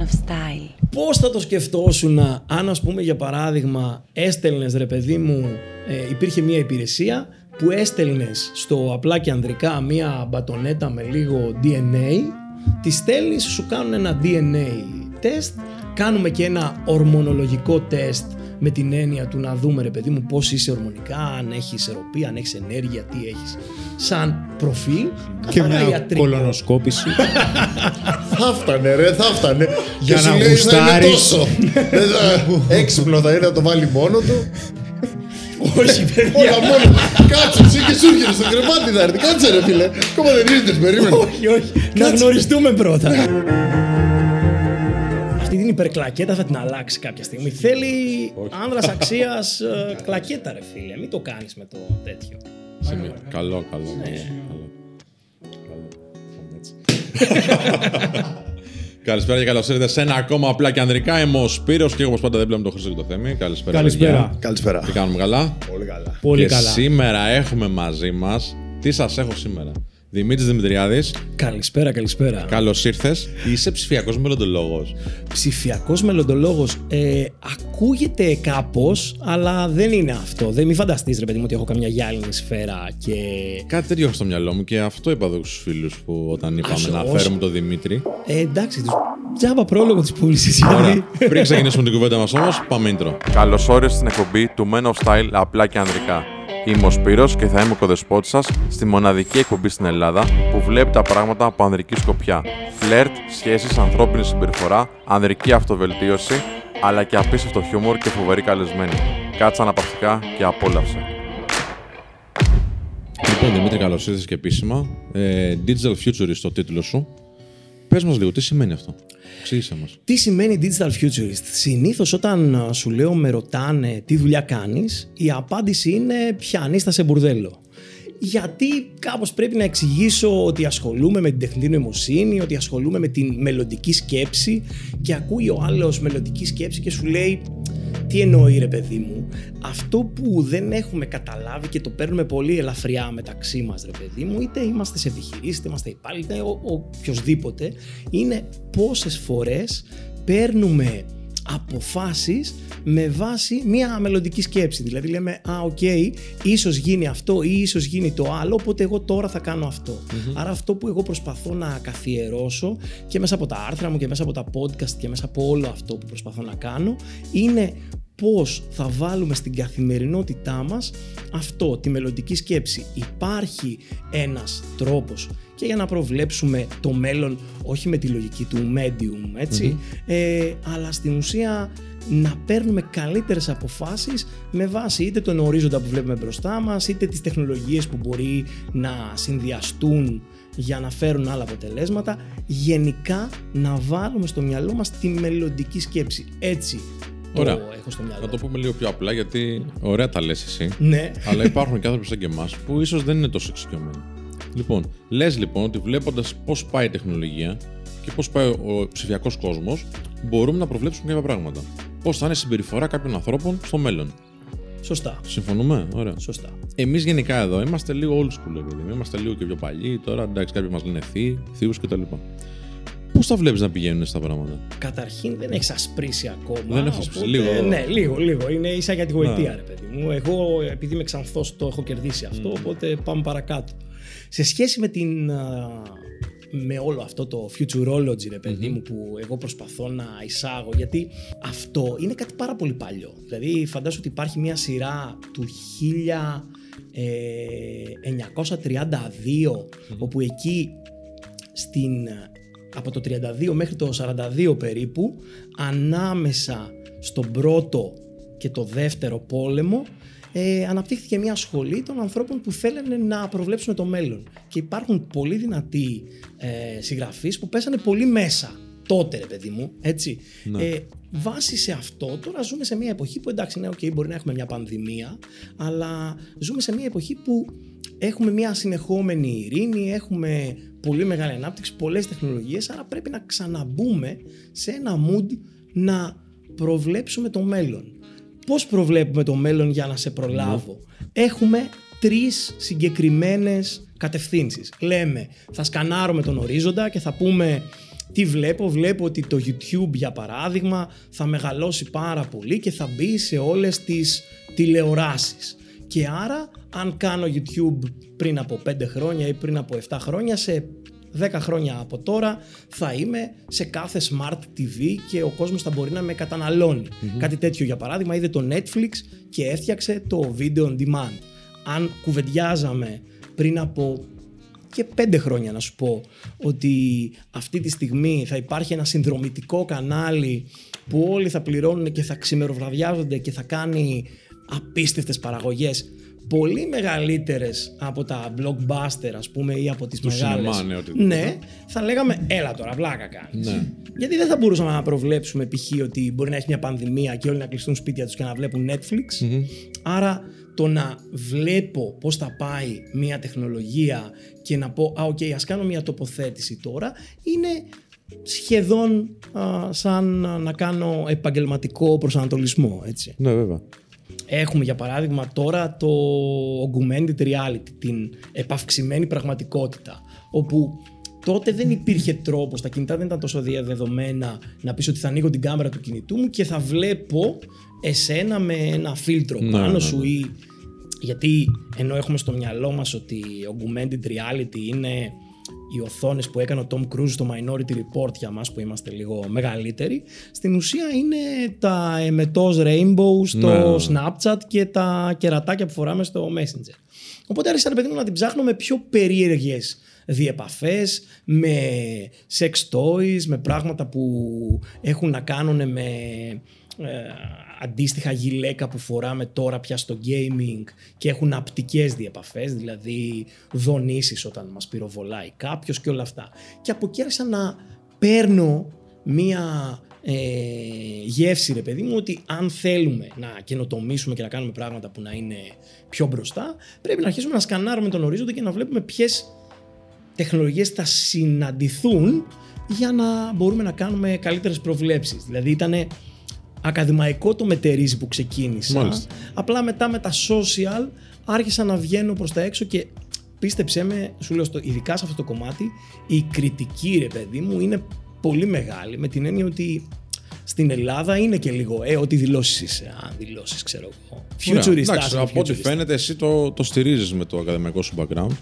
of Style. Πώς θα το σκεφτόσουν αν ας πούμε για παράδειγμα έστελνες ρε παιδί μου ε, υπήρχε μια υπηρεσία που έστελνες στο απλά και ανδρικά μια μπατονέτα με λίγο DNA τη στέλνεις, σου κάνουν ένα DNA τεστ κάνουμε και ένα ορμονολογικό τεστ με την έννοια του να δούμε ρε παιδί μου πώς είσαι ορμονικά, αν έχεις ερωπή, αν έχεις ενέργεια, τι έχεις σαν προφίλ. Και καθαρά μια ιατρικό. κολονοσκόπηση. Θα φτάνε, ρε, θα φτάνε. Για Και να σου λέει, γουστάρεις. «Δεν είναι τόσο». Δεν θα- Έξυπνο θα είναι να το βάλει μόνο του. Όχι παιδιά. Όλα μόνο. Κάτσε, εσύ και σου έρχεται στο κρεβάτι θα έρθει. Κάτσε, ρε φίλε. Ακόμα δεν ήρθες, περίμενε. όχι, όχι. Να γνωριστούμε πρώτα. Αυτή την υπερκλακέτα θα την αλλάξει κάποια στιγμή. Θέλει άνδρας αξίας ε, κλακέτα ρε φίλε. Μην το κάνεις με το τέτοιο. Σημείο. Καλό, καλό. Ναι. καλό. Καλό. Έτσι. Καλησπέρα και καλώς ήρθατε σε ένα ακόμα απλά και ανδρικά. Είμαι ο Σπύρος και εγώ όπως πάντα δίπλα με τον Χρήστο και το Θέμη. Καλησπέρα. Καλησπέρα. παιδιά. Καλησπέρα. Τι κάνουμε καλά; Πολύ καλά. Πολύ και καλά. σήμερα έχουμε μαζί μας. Τι σας έχω σήμερα; Δημήτρης Δημητριάδης, Καλησπέρα, καλησπέρα. καλώς ήρθες. Είσαι ψηφιακός μελλοντολόγος. Ψηφιακός μελλοντολόγος ε, ακούγεται κάπως, αλλά δεν είναι αυτό. Δεν μη φανταστείς ρε παιδί μου ότι έχω καμιά γυάλινη σφαίρα και... Κάτι τέτοιο έχω στο μυαλό μου και αυτό είπα εδώ στους φίλους που όταν είπαμε Ας, να όσο- φέρουμε τον Δημήτρη. Ε, εντάξει, τους τζάμπα πρόλογο της πούλησης. Ωραία. γιατί... Πριν ξεκινήσουμε την κουβέντα μας όμως, πάμε intro. Καλώς όρισες στην εκπομπή του Men of Style απλά και ανδρικά. Είμαι ο Σπύρος και θα είμαι ο κοδεσπότης σας στη μοναδική εκπομπή στην Ελλάδα που βλέπει τα πράγματα από ανδρική σκοπιά. Φλερτ, σχέσεις, ανθρώπινη συμπεριφορά, ανδρική αυτοβελτίωση, αλλά και απίστευτο χιούμορ και φοβερή καλεσμένη. Κάτσε αναπαυτικά και απόλαυσε. Λοιπόν, Δημήτρη, καλώς ήρθες και επίσημα. Ε, Digital Futurist το τίτλο σου. Πες μας λίγο, τι σημαίνει αυτό; Εξήγησέ μας. Τι σημαίνει digital futurist; Συνήθως όταν α, σου λέω με ρωτάνε τι δουλειά κάνεις, η απάντηση είναι πιανίστα σε μπουρδέλο. Γιατί κάπως πρέπει να εξηγήσω ότι ασχολούμαι με την τεχνητή νοημοσύνη, ότι ασχολούμαι με την μελλοντική σκέψη και ακούει ο άλλος μελλοντική σκέψη και σου λέει τι εννοεί ρε παιδί μου. Αυτό που δεν έχουμε καταλάβει και το παίρνουμε πολύ ελαφριά μεταξύ μας ρε παιδί μου, είτε είμαστε σε επιχειρήσεις, είτε είμαστε υπάλληλοι, είτε ο, οποιοδήποτε, είναι πόσες φορές παίρνουμε αποφάσεις με βάση μια μελλοντική σκέψη. Δηλαδή λέμε, α, οκ, ίσως γίνει αυτό ή ίσως γίνει το άλλο, οπότε εγώ τώρα θα κάνω αυτό. Άρα αυτό που εγώ προσπαθώ να καθιερώσω και μέσα από τα άρθρα μου και μέσα από τα podcast και μέσα από όλο αυτό που προσπαθώ να κάνω, είναι πώς θα βάλουμε στην καθημερινότητά μας αυτό, τη μελλοντική σκέψη. Υπάρχει ένας τρόπος και για να προβλέψουμε το μέλλον όχι με τη λογική του medium, ετσι ε, αλλά στην ουσία να παίρνουμε καλύτερες αποφάσεις με βάση είτε τον ορίζοντα που βλέπουμε μπροστά μας, είτε τις τεχνολογίες που μπορεί να συνδυαστούν για να φέρουν άλλα αποτελέσματα, γενικά να βάλουμε στο μυαλό μας τη μελλοντική σκέψη. Έτσι Ωραία. το έχω στο μυαλό. Να το πούμε λίγο πιο απλά γιατί ωραία τα λες εσύ. Ναι. αλλά υπάρχουν και άνθρωποι σαν και εμάς που ίσως δεν είναι τόσο εξοικειωμένοι. Λοιπόν, λες λοιπόν ότι βλέποντας πώς πάει η τεχνολογία και πώς πάει ο ψηφιακός κόσμος, μπορούμε να προβλέψουμε κάποια πράγματα. Πώς θα είναι η συμπεριφορά κάποιων ανθρώπων στο μέλλον. Σωστά. Συμφωνούμε, ωραία. Σωστά. Εμείς γενικά εδώ είμαστε λίγο old school, επειδή είμαστε λίγο και πιο παλιοί. Τώρα εντάξει, κάποιοι μας λένε θείοι, θείους κτλ. Πώς τα βλέπεις να πηγαίνουν στα πράγματα; Καταρχήν δεν έχεις ασπρίσει ακόμα. Δεν έχω ασπρίσει. οπότε- Λίγο. Ναι, λίγο, λίγο. Είναι ίσα για τη γοητεία, Ναι. ρε παιδί μου. Εγώ, επειδή είμαι ξανθός, το έχω κερδίσει αυτό, οπότε πάμε παρακάτω. Σε σχέση με την. α, με όλο αυτό το futurology, ρε παιδί μου, που εγώ προσπαθώ να εισάγω, γιατί αυτό είναι κάτι πάρα πολύ παλιό. Δηλαδή, φαντάζομαι ότι υπάρχει μια σειρά του 1932, όπου εκεί στην, από το 32 μέχρι το 42 περίπου, ανάμεσα στον πρώτο και το δεύτερο πόλεμο, ε, αναπτύχθηκε μια σχολή των ανθρώπων που θέλανε να προβλέψουν το μέλλον. Και υπάρχουν πολύ δυνατοί ε, συγγραφείς που πέσανε πολύ μέσα τότε, ρε παιδί μου, έτσι. Ε, βάσει σε αυτό, τώρα ζούμε σε μια εποχή που εντάξει, ναι, okay, μπορεί να έχουμε μια πανδημία, αλλά ζούμε σε μια εποχή που έχουμε μια συνεχόμενη ειρήνη, έχουμε πολύ μεγάλη ανάπτυξη, πολλές τεχνολογίες, άρα πρέπει να ξαναμπούμε σε ένα mood να προβλέψουμε το μέλλον. Πώς προβλέπουμε το μέλλον για να σε προλάβω; Έχουμε τρεις συγκεκριμένες κατευθύνσεις. Λέμε, θα σκανάρουμε τον ορίζοντα και θα πούμε Τι βλέπω, βλέπω ότι το YouTube για παράδειγμα θα μεγαλώσει πάρα πολύ και θα μπει σε όλες τις τηλεοράσεις. Και άρα αν κάνω YouTube πριν από 5 χρόνια ή πριν από 7 χρόνια, σε 10 χρόνια από τώρα θα είμαι σε κάθε smart TV και ο κόσμος θα μπορεί να με καταναλωνει Κάτι τέτοιο για παράδειγμα είδε το Netflix και έφτιαξε το video on demand. Αν κουβεντιάζαμε πριν από και πέντε χρόνια να σου πω ότι αυτή τη στιγμή θα υπάρχει ένα συνδρομητικό κανάλι που όλοι θα πληρώνουν και θα ξημεροβραδιάζονται και θα κάνει απίστευτες παραγωγές πολύ μεγαλύτερες από τα blockbuster ας πούμε ή από τις Του μεγάλες σινεμά, ναι, οτιδήποτε. ναι, θα λέγαμε έλα τώρα βλάκα κάνεις Ναι. γιατί δεν θα μπορούσαμε να προβλέψουμε π.χ. ότι μπορεί να έχει μια πανδημία και όλοι να κλειστούν σπίτια τους και να βλέπουν Netflix άρα το να βλέπω πώς θα πάει μια τεχνολογία και να πω «Α, οκ, ας κάνω μια τοποθέτηση τώρα» είναι σχεδόν α, σαν α, να κάνω επαγγελματικό προσανατολισμό, έτσι. Ναι, βέβαια. Έχουμε για παράδειγμα τώρα το augmented reality, την επαυξημένη πραγματικότητα, όπου τότε δεν υπήρχε τρόπος, τα κινητά δεν ήταν τόσο διαδεδομένα να πεις ότι θα ανοίγω την κάμερα του κινητού μου και θα βλέπω εσένα με ένα φίλτρο Ναι, πάνω ναι, σου ή γιατί ενώ έχουμε στο μυαλό μας ότι augmented reality είναι οι οθόνες που έκανε ο Tom Cruise στο Minority Report για μας που είμαστε λίγο μεγαλύτεροι στην ουσία είναι τα εμετός rainbow στο Ναι, ναι. Snapchat και τα κερατάκια που φοράμε στο Messenger. Οπότε άρχισα ρε παιδί μου να την ψάχνω με πιο περίεργες διεπαφές, με sex toys, με πράγματα που έχουν να κάνουν με ε, αντίστοιχα γυλαίκα που φοράμε τώρα πια στο gaming και έχουν απτικές διεπαφές, δηλαδή δονήσεις όταν μας πυροβολάει κάποιος και όλα αυτά. Και από εκεί άρχισα να παίρνω μία ε, γεύση ρε παιδί μου ότι αν θέλουμε να καινοτομήσουμε και να κάνουμε πράγματα που να είναι πιο μπροστά πρέπει να αρχίσουμε να σκανάρουμε τον ορίζοντα και να βλέπουμε ποιες τεχνολογίες θα συναντηθούν για να μπορούμε να κάνουμε καλύτερες προβλέψεις. Δηλαδή ήταν ακαδημαϊκό το μετερίζει που ξεκίνησα. Μάλιστα. Απλά μετά με τα social άρχισα να βγαίνω προς τα έξω και πίστεψέ με, σου λέω, στο, ειδικά σε αυτό το κομμάτι, η κριτική ρε παιδί μου είναι πολύ μεγάλη με την έννοια ότι στην Ελλάδα είναι και λίγο, ε, ό,τι δηλώσεις είσαι. Αν δηλώσεις, ξέρω εγώ. Ωραία. Futurist, Εντάξει, ας είναι από ό,τι futurist. φαίνεται, εσύ το, το στηρίζεις με το ακαδημαϊκό σου background.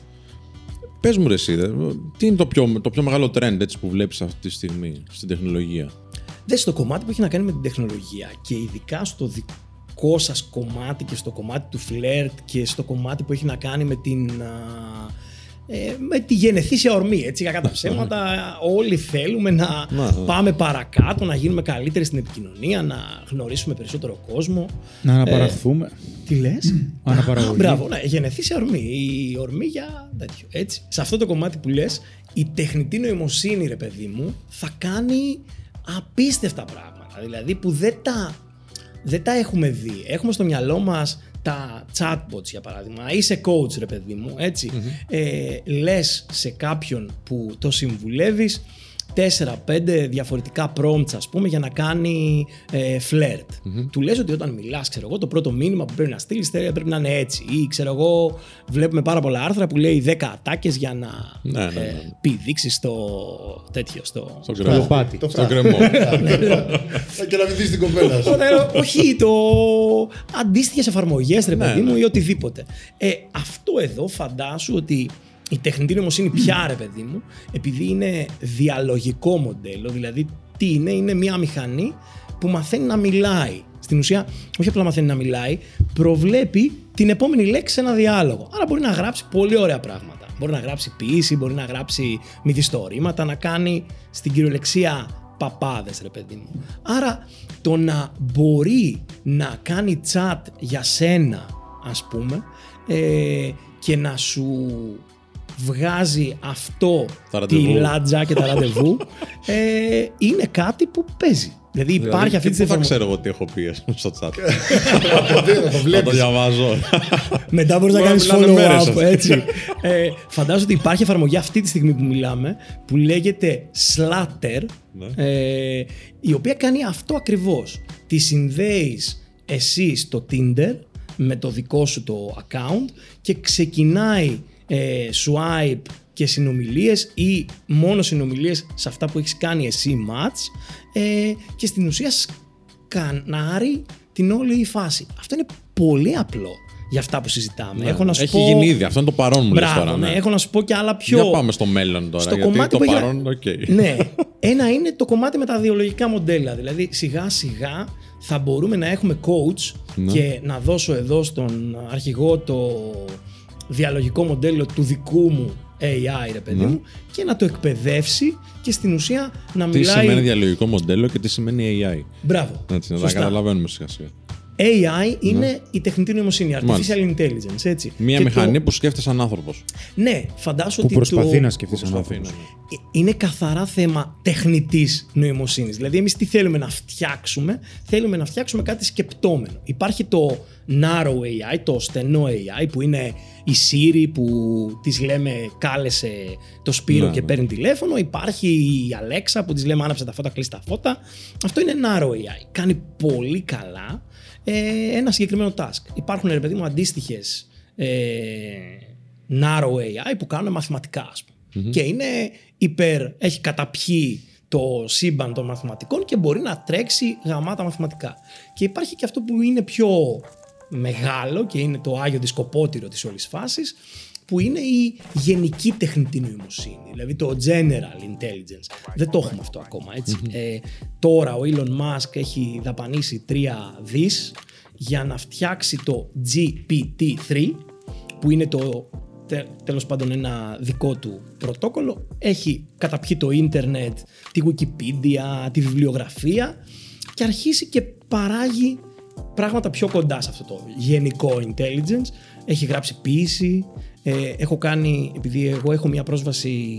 Πες μου, ρε, εσύ, δε, τι είναι το πιο, το πιο μεγάλο trend έτσι, που βλέπεις αυτή τη στιγμή στην τεχνολογία; Δες το κομμάτι που έχει να κάνει με την τεχνολογία και ειδικά στο δικό σας κομμάτι και στο κομμάτι του φλερτ και στο κομμάτι που έχει να κάνει με την α, ε, με τη γενεθήσια ορμή, έτσι, κακά τα ψέματα. όλοι θέλουμε να Ναι. πάμε παρακάτω, να γίνουμε καλύτεροι στην επικοινωνία, να γνωρίσουμε περισσότερο κόσμο. Να αναπαραχθούμε. Τι λες; Αναπαραγωγή. Α, Μπράβο, ναι, γενεθήσια ορμή. Η ορμή για τέτοιο. Έτσι. Σε αυτό το κομμάτι που λες, η τεχνητή νοημοσύνη, ρε παιδί μου, θα κάνει απίστευτα πράγματα. Δηλαδή που δεν τα, δεν τα έχουμε δει. Έχουμε στο μυαλό μας τα chatbots για παράδειγμα. Είσαι coach ρε παιδί μου, ετσι Ε, λες σε κάποιον που το συμβουλεύεις 4-5 διαφορετικά prompts ας πούμε για να κάνει ε, flirt. Του λες ότι όταν μιλάς ξέρω εγώ το πρώτο μήνυμα που πρέπει να στείλεις θε- πρέπει να είναι έτσι ή ξέρω εγώ βλέπουμε πάρα πολλά άρθρα που λέει 10 ατάκες για να Ναι, ναι, ναι. ε, πηδήξεις στο τέτοιο στο... Στον Το κρεμό. λοπάτι. Το Στον φράχτη. κρεμό. Και να μην δεις την κοπέλα σου. Οπότε, όχι, το αντίστοιχες εφαρμογές, ρε Ναι, παιδί μου, ναι. ή οτιδήποτε. Ε, αυτό εδώ φαντάσου ότι η τεχνητή νοημοσύνη πια, ρε παιδί μου, επειδή είναι διαλογικό μοντέλο, δηλαδή τι είναι, είναι μια μηχανή που μαθαίνει να μιλάει. Στην ουσία, όχι απλά μαθαίνει να μιλάει, προβλέπει την επόμενη λέξη σε ένα διάλογο. Άρα μπορεί να γράψει πολύ ωραία πράγματα. Μπορεί να γράψει ποιήση, μπορεί να γράψει μυθιστορήματα, να κάνει στην κυριολεξία παπάδες ρε παιδί μου. Άρα το να μπορεί να κάνει chat για σένα ας πούμε ε, και να σου βγάζει αυτό Τα τη ραντεβού. λάτζα και τα ραντεβού ε, είναι κάτι που παίζει. Δηλαδή υπάρχει Δηλαδή, αυτή και τη πού θα στιγμή. ξέρω εγώ τι έχω πει ας πούμε, στο chat. Από εδώ θα το Θα το βλέπεις. διαβάζω. Μετά μπορείς να Μπορεί κάνεις να μιλάνε μέρες follow-up, αυτοί. έτσι. ε, φαντάζομαι ότι υπάρχει εφαρμογή αυτή τη στιγμή που μιλάμε που λέγεται Slatter, Ναι. ε, η οποία κάνει αυτό ακριβώς. Τη συνδέεις εσύ στο Tinder με το δικό σου το account και ξεκινάει ε, swipe και συνομιλίες ή μόνο συνομιλίες σε αυτά που έχεις κάνει εσύ match ε, και στην ουσία σκανάρει την όλη η φάση. Αυτό είναι πολύ απλό για αυτά που συζητάμε. Ναι, έχω να σου έχει πω... γίνει ήδη. Αυτό είναι το παρόν μου λες Μπράβο, τώρα. ναι. Ναι. Έχω να σου πω και άλλα πιο... Για πάμε στο μέλλον τώρα. Στο γιατί κομμάτι το που έχει- παρόν, οκ. Ναι. Ένα είναι το κομμάτι με τα διαλογικά μοντέλα. Δηλαδή, σιγά σιγά θα μπορούμε να έχουμε coach Ναι. και να δώσω εδώ στον αρχηγό το διαλογικό μοντέλο του δικού μου AI, ρε παιδί Ναι. μου, και να το εκπαιδεύσει και στην ουσία να Τι μιλάει. σημαίνει διαλογικό μοντέλο και τι σημαίνει AI. Μπράβο. Έτσι, να τα Σωστά. καταλαβαίνουμε σιγά σιγά. AI είναι η τεχνητή νοημοσύνη, artificial Μάλιστα. intelligence, έτσι. Μία Και μηχανή το- που σκέφτεται σαν άνθρωπος. Ναι, φαντάσου Που ότι προσπαθεί το... να σκεφτείς σαν Προσπαθεί, άνθρωπος. ναι. είναι καθαρά θέμα τεχνητής νοημοσύνης. Δηλαδή εμείς τι θέλουμε να φτιάξουμε, θέλουμε να φτιάξουμε κάτι σκεπτόμενο. Υπάρχει το narrow AI, το στενό AI που είναι η Siri που της λέμε κάλεσε το Σπύρο Ναι, και ναι. παίρνει τηλέφωνο. Υπάρχει η Alexa που της λέμε άναψε τα φώτα, κλείσει τα φώτα. Αυτό είναι narrow AI. Κάνει πολύ καλά ε, ένα συγκεκριμένο task. Υπάρχουν ρε παιδί μου αντίστοιχες ε, narrow AI που κάνουν μαθηματικά ας πούμε. Και είναι υπερ, έχει καταπιεί το σύμπαν των μαθηματικών και μπορεί να τρέξει γαμάτα μαθηματικά. Και υπάρχει και αυτό που είναι πιο μεγάλο και είναι το άγιο δισκοπότηρο της όλης φάσης που είναι η γενική τεχνητή νοημοσύνη, δηλαδή το general intelligence. Δεν το έχουμε αυτό ακόμα, έτσι. Ε, τώρα ο Elon Musk έχει δαπανίσει 3 δις για να φτιάξει το GPT-3 που είναι το τε- τέλος πάντων ένα δικό του πρωτόκολλο. Έχει καταπιεί το ίντερνετ, τη Wikipedia, τη βιβλιογραφία και αρχίσει και παράγει πράγματα πιο κοντά σε αυτό το γενικό intelligence. Έχει γράψει ποίηση, ε, έχω κάνει, επειδή εγώ έχω μια πρόσβαση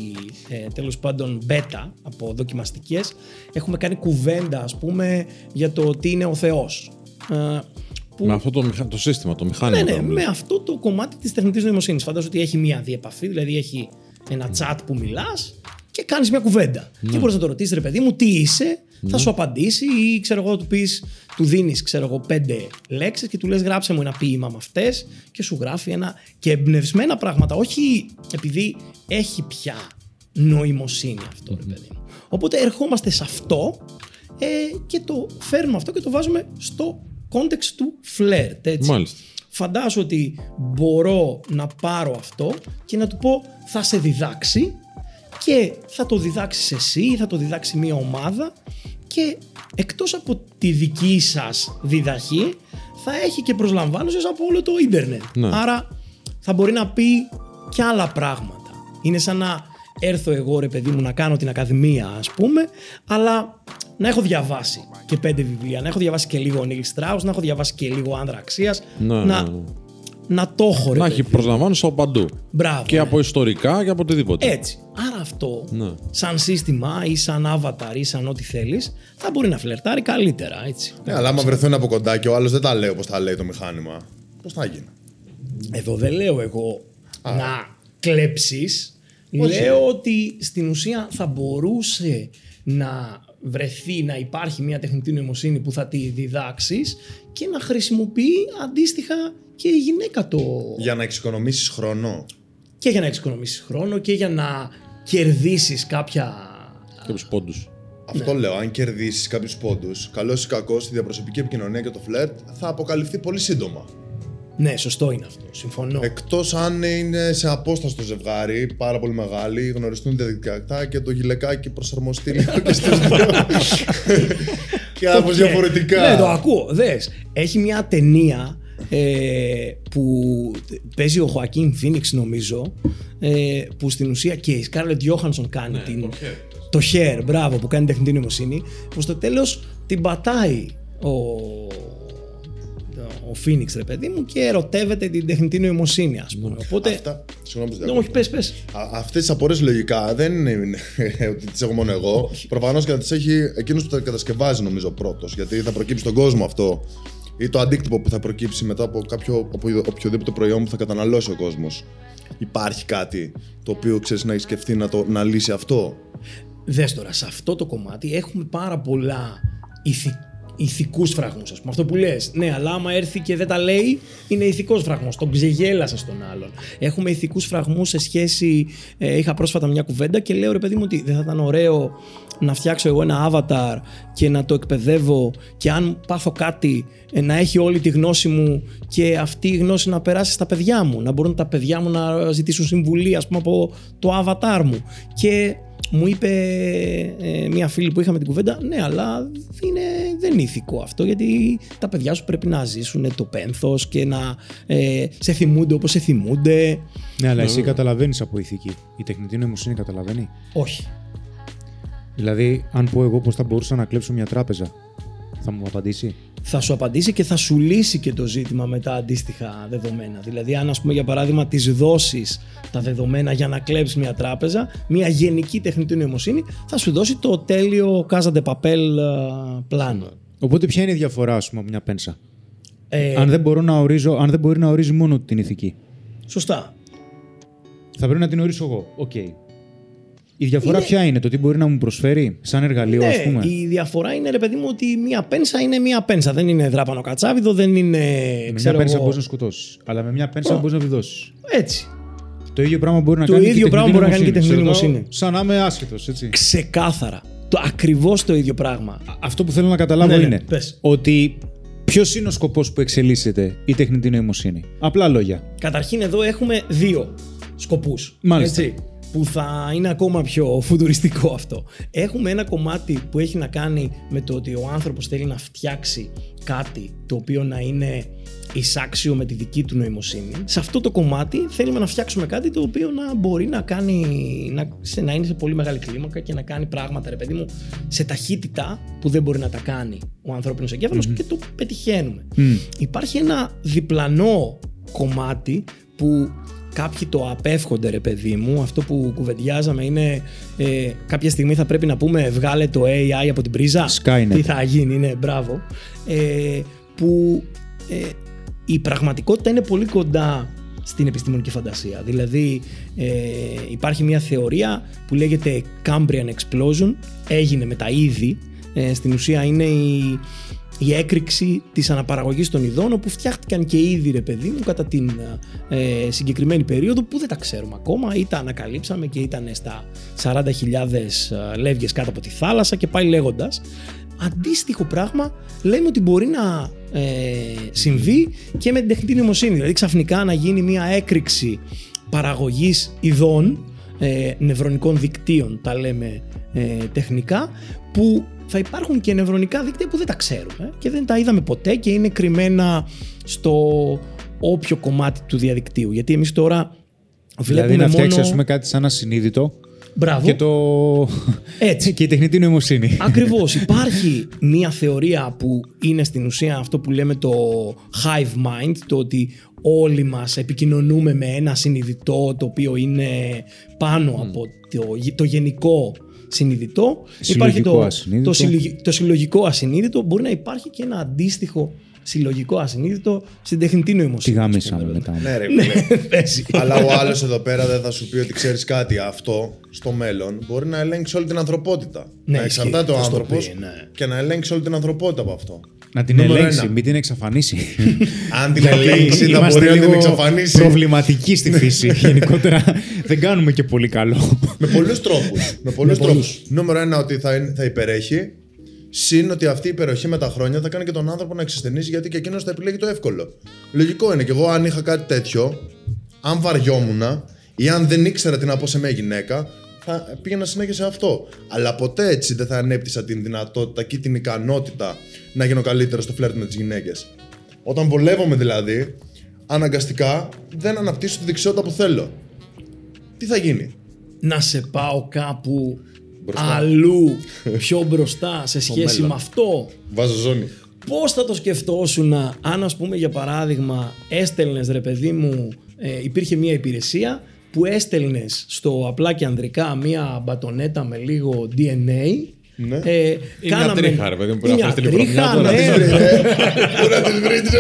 ε, τέλος πάντων beta από δοκιμαστικές, έχουμε κάνει κουβέντα ας πούμε για το τι είναι ο Θεός. Ε, που Με αυτό το, μηχα- το σύστημα, το μηχάνημα. ναι, ναι, τώρα, με αυτό το κομμάτι της τεχνητής νοημοσύνης. Φαντάζομαι ότι έχει μία διεπαφή, δηλαδή έχει ένα chat που μιλάς και κάνεις μια κουβέντα. Ναι. Και μπορείς να το ρωτήσεις, ρε παιδί μου, τι είσαι, θα σου απαντήσει ή ξέρω εγώ, του πεις, του δίνεις ξέρω εγώ πέντε λέξεις και του λες γράψε μου ένα ποίημα με αυτές και σου γράφει ένα. και εμπνευσμένα πράγματα. Όχι επειδή έχει πια νοημοσύνη αυτό, ρε παιδί μου. Οπότε ερχόμαστε σε αυτό ε, και το φέρνουμε αυτό και το βάζουμε στο context του flirt. Έτσι. Μάλιστα. Φαντάζομαι ότι μπορώ να πάρω αυτό και να του πω θα σε διδάξει και θα το διδάξεις εσύ, θα το διδάξει μια ομάδα και εκτός από τη δική σας διδαχή θα έχει και προσλαμβάνωσες από όλο το ίντερνετ. Ναι. Άρα θα μπορεί να πει και άλλα πράγματα. Είναι σαν να έρθω εγώ ρε παιδί μου να κάνω την ακαδημία ας πούμε αλλά να έχω διαβάσει και πέντε βιβλία, να έχω διαβάσει και λίγο Νίλ Στράους, να έχω διαβάσει και λίγο Άνδρα Αξίας, Ναι, να, ναι, ναι. Να το έχω ρε Να παιδί. έχει προσλαμβάνωση από παντού. Μπράβο. Και ναι. από ιστορικά και από οτιδήποτε. Έτσι. Άρα αυτό, Ναι. σαν σύστημα ή σαν avatar ή σαν ό,τι θέλεις, θα μπορεί να φλερτάρει καλύτερα, έτσι. Ναι, αλλά άμα βρεθούν από κοντά και ο άλλος δεν τα λέει όπως τα λέει το μηχάνημα, πώς θα γίνει; Εδώ δεν λέω εγώ να κλέψεις. Όχι. Λέω ότι στην ουσία θα μπορούσε να βρεθεί να υπάρχει μια τεχνητή νοημοσύνη που θα τη διδάξεις και να χρησιμοποιεί αντίστοιχα και η γυναίκα το... Για να εξοικονομήσεις χρόνο. και για να εξοικονομήσεις χρόνο και για να κερδίσεις κάποια... Κάποιους πόντους. Αυτό λέω. Αν κερδίσεις κάποιους πόντους, καλός ή κακός, η διαπροσωπική επικοινωνία και το φλερτ θα αποκαλυφθεί πολύ σύντομα. Ναι, σωστό είναι αυτό. Συμφωνώ. Εκτός αν είναι σε απόσταση το ζευγάρι, πάρα πολύ μεγάλη, γνωριστούν διαδικτυακά και το γυλαικάκι προσαρμοστεί λίγο και στου δύο. Κάπω Ναι. διαφορετικά. Ναι, το ακούω. Δες. Έχει μια ταινία ε, που παίζει ο Χωακίν Φίνιξ νομίζω ε, που στην ουσία και η Σκάρλετ Γιώχανσον κάνει Ναι, την, το hair, μπράβο, που κάνει τεχνητή νοημοσύνη που στο τέλος την πατάει ο, ο Φίνιξ ρε παιδί μου και ερωτεύεται την τεχνητή νοημοσύνη ας πούμε. Οπότε, Αυτά. Συγγνώμη που σε ναι, διακόπτω. όχι πες πες. Αυτές τις απορίες λογικά δεν είναι ότι τις έχω μόνο εγώ. Προφανώς και να τις έχει εκείνος που τα κατασκευάζει, νομίζω, πρώτος. Γιατί θα προκύψει στον κόσμο αυτό ή το αντίκτυπο που θα προκύψει μετά από κάποιο, από οποιοδήποτε προϊόν που θα καταναλώσει ο κόσμος. Υπάρχει κάτι το οποίο ξέρεις να έχει σκεφτεί να, το, να λύσει αυτό; Δες τώρα, σε αυτό το κομμάτι έχουμε πάρα πολλά ηθι- ηθικούς φραγμούς, ας πούμε. Αυτό που λες. Ναι, αλλά άμα έρθει και δεν τα λέει, είναι ηθικός φραγμός. Τον ξεγέλασε στον άλλον. Έχουμε ηθικούς φραγμούς σε σχέση. Ε, είχα πρόσφατα μια κουβέντα και λέω ρε παιδί μου ότι δεν θα ήταν ωραίο να φτιάξω εγώ ένα avatar και να το εκπαιδεύω και αν πάθω κάτι ε, να έχει όλη τη γνώση μου και αυτή η γνώση να περάσει στα παιδιά μου. Να μπορούν τα παιδιά μου να ζητήσουν συμβουλή, ας πούμε, από το avatar μου. Και μου είπε ε, μια φίλη που είχαμε την κουβέντα, ναι, αλλά είναι, δεν είναι ηθικό αυτό, γιατί τα παιδιά σου πρέπει να ζήσουν το πένθος και να ε, σε θυμούνται όπως σε θυμούνται. Ναι, αλλά εσύ καταλαβαίνεις από ηθική. Η τεχνητή νοημοσύνη καταλαβαίνει. Όχι. Δηλαδή, αν πω εγώ πώς θα μπορούσα να κλέψω μια τράπεζα, θα μου απαντήσει; Θα σου απαντήσει και θα σου λύσει και το ζήτημα με τα αντίστοιχα δεδομένα. Δηλαδή, αν ας πούμε για παράδειγμα τις δώσεις τα δεδομένα για να κλέψεις μια τράπεζα, μια γενική τεχνητή νοημοσύνη θα σου δώσει το τέλειο Casa de Papel ε, πλάνο. Οπότε, ποια είναι η διαφορά, ας πούμε, από μια πένσα; Ε, Αν, δεν μπορώ να ορίζω, αν δεν μπορεί να ορίζει μόνο την ηθική, Σωστά. θα πρέπει να την ορίσω εγώ. Οκ. Η διαφορά Είναι- ποια είναι, το τι μπορεί να μου προσφέρει σαν εργαλείο, Ναι, ας πούμε; η διαφορά είναι ρε παιδί μου ότι μια πένσα είναι μια πένσα. Δεν είναι δράπανο κατσάβιδο, δεν είναι. Με μια ξέρω πένσα εγώ, μπορείς να σκοτώσεις. Αλλά με μια πένσα Ω. μπορείς να βιδώσει. Έτσι. Το ίδιο πράγμα μπορεί να Το κάνει και η ίδιο πράγμα τεχνητή μπορεί να κάνει και η τεχνητή Σε ρωτάω νοημοσύνη. Σαν να είμαι άσχετος, έτσι. Ξεκάθαρα. Το ακριβώς το ίδιο πράγμα. Α- Αυτό που θέλω να καταλάβω Ναι, ναι, είναι πες. ότι ποιος είναι ο σκοπός που εξελίσσεται η τεχνητή νοημοσύνη. Απλά λόγια. Καταρχήν εδώ έχουμε δύο σκοπούς. Μάλιστα. Έτσι, που θα είναι ακόμα πιο φουτουριστικό αυτό. Έχουμε ένα κομμάτι που έχει να κάνει με το ότι ο άνθρωπος θέλει να φτιάξει κάτι το οποίο να είναι εισάξιο με τη δική του νοημοσύνη. Σε αυτό το κομμάτι θέλουμε να φτιάξουμε κάτι το οποίο να μπορεί να κάνει, να, σε, να είναι σε πολύ μεγάλη κλίμακα και να κάνει πράγματα, ρε παιδί μου, σε ταχύτητα που δεν μπορεί να τα κάνει ο ανθρώπινος εγκέφαλος και το πετυχαίνουμε. Υπάρχει ένα διπλανό κομμάτι που κάποιοι το απέφχονται ρε παιδί μου. Αυτό που κουβεντιάζαμε είναι ε, κάποια στιγμή θα πρέπει να πούμε βγάλε το AI από την πρίζα. Skynet. Τι θα γίνει, ναι, μπράβο. Ε, που ε, η πραγματικότητα είναι πολύ κοντά στην επιστημονική φαντασία. Δηλαδή ε, υπάρχει μια θεωρία που λέγεται Cambrian Explosion, έγινε με τα είδη. Ε, στην ουσία είναι η, η έκρηξη της αναπαραγωγής των ειδών όπου φτιάχτηκαν και είδη ρε παιδί μου κατά την ε, συγκεκριμένη περίοδο που δεν τα ξέρουμε ακόμα ή τα ανακαλύψαμε και ήταν στα 40.000 λεύγες κάτω από τη θάλασσα και πάει λέγοντας αντίστοιχο πράγμα λέμε ότι μπορεί να ε, συμβεί και με την τεχνητή νοημοσύνη. Δηλαδή ξαφνικά να γίνει μια έκρηξη παραγωγής ειδών, ε, νευρονικών δικτύων τα λέμε ε, τεχνικά, που θα υπάρχουν και νευρονικά δίκτυα που δεν τα ξέρουμε και δεν τα είδαμε ποτέ και είναι κρυμμένα στο όποιο κομμάτι του διαδικτύου. Γιατί εμείς τώρα βλέπουμε Δηλαδή να φτιάξεις μόνο... ας πούμε, κάτι σαν ασυνείδητο Μπράβο. και, το... Έτσι. και η τεχνητή νοημοσύνη. Ακριβώς. Υπάρχει μία θεωρία που είναι στην ουσία αυτό που λέμε το hive mind, το ότι όλοι μας επικοινωνούμε με ένα συνειδητό το οποίο είναι πάνω από το, το γενικό συνειδητό. Συλλογικό το, ασυνείδητο. Το, συλλογι- το συλλογικό ασυνείδητο. Μπορεί να υπάρχει και ένα αντίστοιχο συλλογικό ασυνείδητο στην τεχνητή Τι νοημοσύνη. γάμισαμε ας πούμε, μετά. Ναι, ρε, φίλε. Παίζει. Αλλά ο άλλος εδώ πέρα δεν θα σου πει ότι ξέρεις κάτι. Αυτό στο μέλλον μπορεί να ελέγξει όλη την ανθρωπότητα. Ναι, να εξαρτάται ο ισχύει. Θα στο άνθρωπος πει, ναι. και να ελέγξει όλη την ανθρωπότητα από αυτό. Να την Νούμερο ελέγξει, ένα. μην την εξαφανίσει. Αν την ελέγξει, θα Είμαστε μπορεί να την λίγο εξαφανίσει. προβληματικοί στη φύση. Γενικότερα δεν κάνουμε και πολύ καλό. Με πολλούς τρόπους. με πολλούς Με τρόπους. πολλούς. Νούμερο ένα, ότι θα, είναι- θα υπερέχει. Συν ότι αυτή η υπεροχή με τα χρόνια θα κάνει και τον άνθρωπο να εξασθενήσει γιατί και εκείνος θα επιλέγει το εύκολο. Λογικό είναι. Και εγώ, αν είχα κάτι τέτοιο, αν βαριόμουν ή αν δεν ήξερα τι να πω σε μια γυναίκα, θα πήγαινα συνέχεια σε αυτό. Αλλά ποτέ έτσι δεν θα ανέπτυσα την δυνατότητα και την ικανότητα να γίνω καλύτερος στο φλερτ με τις γυναίκες. Όταν βολεύομαι δηλαδή, αναγκαστικά δεν αναπτύσσω τη δεξιότητα που θέλω. Τι θα γίνει; να σε πάω κάπου Μπροστά. αλλού πιο μπροστά σε σχέση μέλλον. με αυτό. Βάζω ζώνη. Πώς θα το σκεφτόσουν αν ας πούμε για παράδειγμα έστελνες ρε παιδί μου ε, υπήρχε μια υπηρεσία που έστελνες στο απλά και ανδρικά μια μπατονέτα με λίγο DNA Ναι. ε, μια τρίχα, ρε παιδί μου, που Είναι να μια φέρεις τη τρίχα, λιπρομιά, ναι, τώρα ρε. Πού να την βρείτε.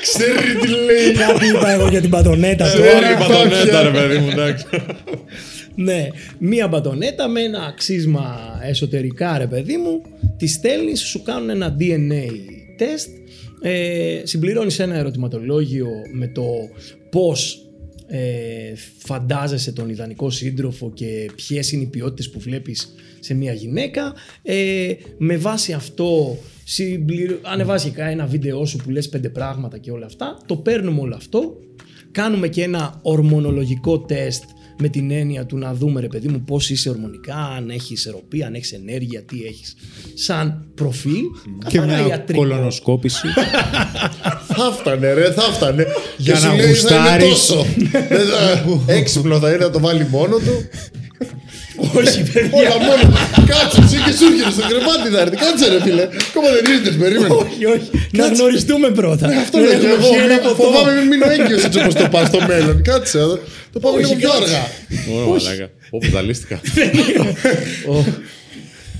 Ξέρει τι λέει. Κάτι είπα εγώ για την μπατονέτα Ε, τώρα. ρε, Μπατονέτα, ρε παιδί μου, εντάξει. Ναι, μία μπατονέτα με ένα αξίσμα εσωτερικά, ρε παιδί μου, τη στέλνεις, σου κάνουν ένα DNA τεστ, ε, συμπληρώνεις ένα ερωτηματολόγιο με το πώς ε, φαντάζεσαι τον ιδανικό σύντροφο και ποιες είναι οι ποιότητες που βλέπεις σε μια γυναίκα. Ε, με βάση αυτό συμπληρω... ανεβάζει και ένα βίντεο σου που λες πέντε πράγματα και όλα αυτά. Το παίρνουμε όλο αυτό. Κάνουμε και ένα ορμονολογικό τεστ με την έννοια του να δούμε ρε παιδί μου πώς είσαι ορμονικά, αν έχεις ισορροπία, αν έχεις ενέργεια, τι έχεις σαν προφίλ. Και καθαρά μια ιατρικό. κολονοσκόπηση. Θα φτάνε, ρε, θα φτάνε. Για Και να σου λέει, θα είναι γουστάρεις. τόσο. Δεν θα- Έξυπνο θα είναι να το βάλει μόνο του. Όχι παιδιά. Όλα μόνο. Κάτσε, εσύ και σου έρχεται στο κρεβάτι θα έρθει. Κάτσε, ρε φίλε. Ακόμα δεν ήρθες, περίμενε. όχι, όχι. Να γνωριστούμε πρώτα. Αυτό Δεν λέω και έχουμε εγώ. πιει ένα ποτό. Φοβάμαι μην μείνω έγκυος έτσι όπως το πάω στο μέλλον. Κάτσε, εδώ. το πάω λίγο Όχι, πιο κάτσε. αργά. Ωραία, μαλάκα. Όπου ζαλίστηκα.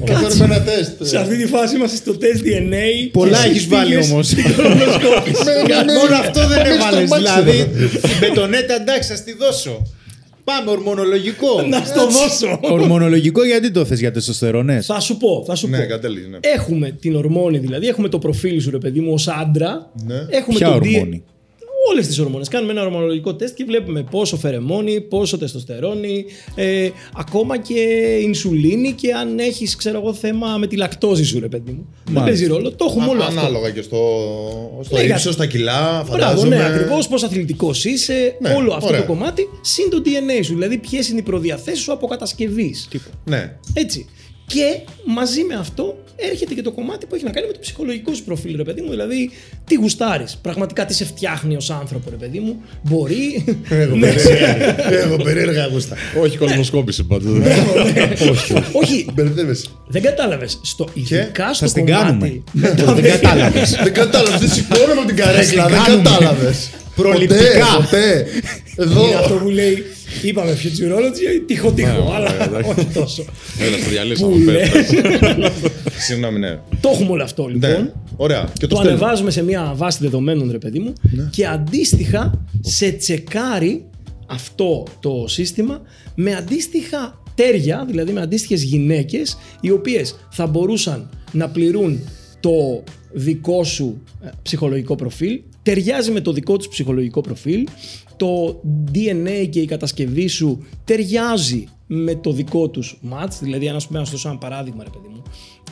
Θα φέρουμε ένα τεστ. Σε αυτή τη φάση είμαστε στο τεστ DNA. Πολλά και εσύ έχει βάλει πήγες όμως. κολονοσκόπηση. Με- με- με- Μόνο αυτό δεν με έβαλες. στο μάξιμο. Δηλαδή, με τον έτα εντάξει, θα τη δώσω. Πάμε, ορμονολογικό. Να στο δώσω. Ορμονολογικό γιατί το θες για τεστοστερονές. Θα σου πω, θα σου Ναι, πω. κατέληγε. ναι. Έχουμε την ορμόνη, δηλαδή έχουμε το προφίλ σου, ρε παιδί μου, ως άντρα. Ναι. Έχουμε Ποια το ορμόνη; Όλες τις ορμόνες. Κάνουμε ένα ορμονολογικό τεστ και βλέπουμε πόσο φερεμόνι, πόσο τεστοστερόνη, ε, ακόμα και ινσουλίνη και αν έχεις, ξέρω εγώ, θέμα με τη λακτόζη σου, ρε παιδί μου. Δεν Μάλιστα. παίζει ρόλο. Το έχουμε όλο Α- αυτό. Ανάλογα και στο, στο Ναι, ύψος, για- στα κιλά, Μπράβο, φαντάζομαι. ναι, ακριβώς. Πώ αθλητικός είσαι, Ναι, όλο αυτό ωραία. το κομμάτι, συν το DNA σου. Δηλαδή, ποιες είναι οι προδιαθέσεις σου από κατασκευή. Ναι. Έτσι. Και μαζί με αυτό έρχεται και το κομμάτι που έχει να κάνει με το ψυχολογικό σου προφίλ, ρε παιδί μου. Δηλαδή, τι γουστάρεις. Πραγματικά τι σε φτιάχνει ως άνθρωπο, ρε παιδί μου. Μπορεί. Έχω Ναι. περίεργα- Έχω περίεργα γούστα. Όχι κολονοσκόπηση πάντως. όχι, όχι, Μπερδεύεσαι. δεν κατάλαβες. Στο ειδικά στο Θα την κομμάτι. κάνουμε. Μετά Δεν κατάλαβες. Δεν κατάλαβες. Δεν σηκώνομαι από την καρέκλα. Δεν κάνουμε. κατάλαβες. Προληπτικά. Ποτέ. Εδώ. Είναι αυτό που λέει, είπαμε futurology, τυχο τυχο, Ναι, αλλά ωραία, εντάξει. όχι τόσο. Έλα, στο Που διαλύσαμε. λες. πες. Συγγνώμη, ναι. Το έχουμε όλο αυτό λοιπόν. Ναι. Ωραία. Και το το στέλνω. ανεβάζουμε σε μια βάση δεδομένων, ρε παιδί μου, και αντίστοιχα σε τσεκάρει αυτό το σύστημα με αντίστοιχα τέρια, δηλαδή με αντίστοιχες γυναίκες, οι οποίες θα μπορούσαν να πληρούν το δικό σου ε, ψυχολογικό προφίλ, ταιριάζει με το δικό τους ψυχολογικό προφίλ, το DNA και η κατασκευή σου ταιριάζει με το δικό τους match, δηλαδή αν ας πούμε να σου δώσω ένα παράδειγμα ρε παιδί μου,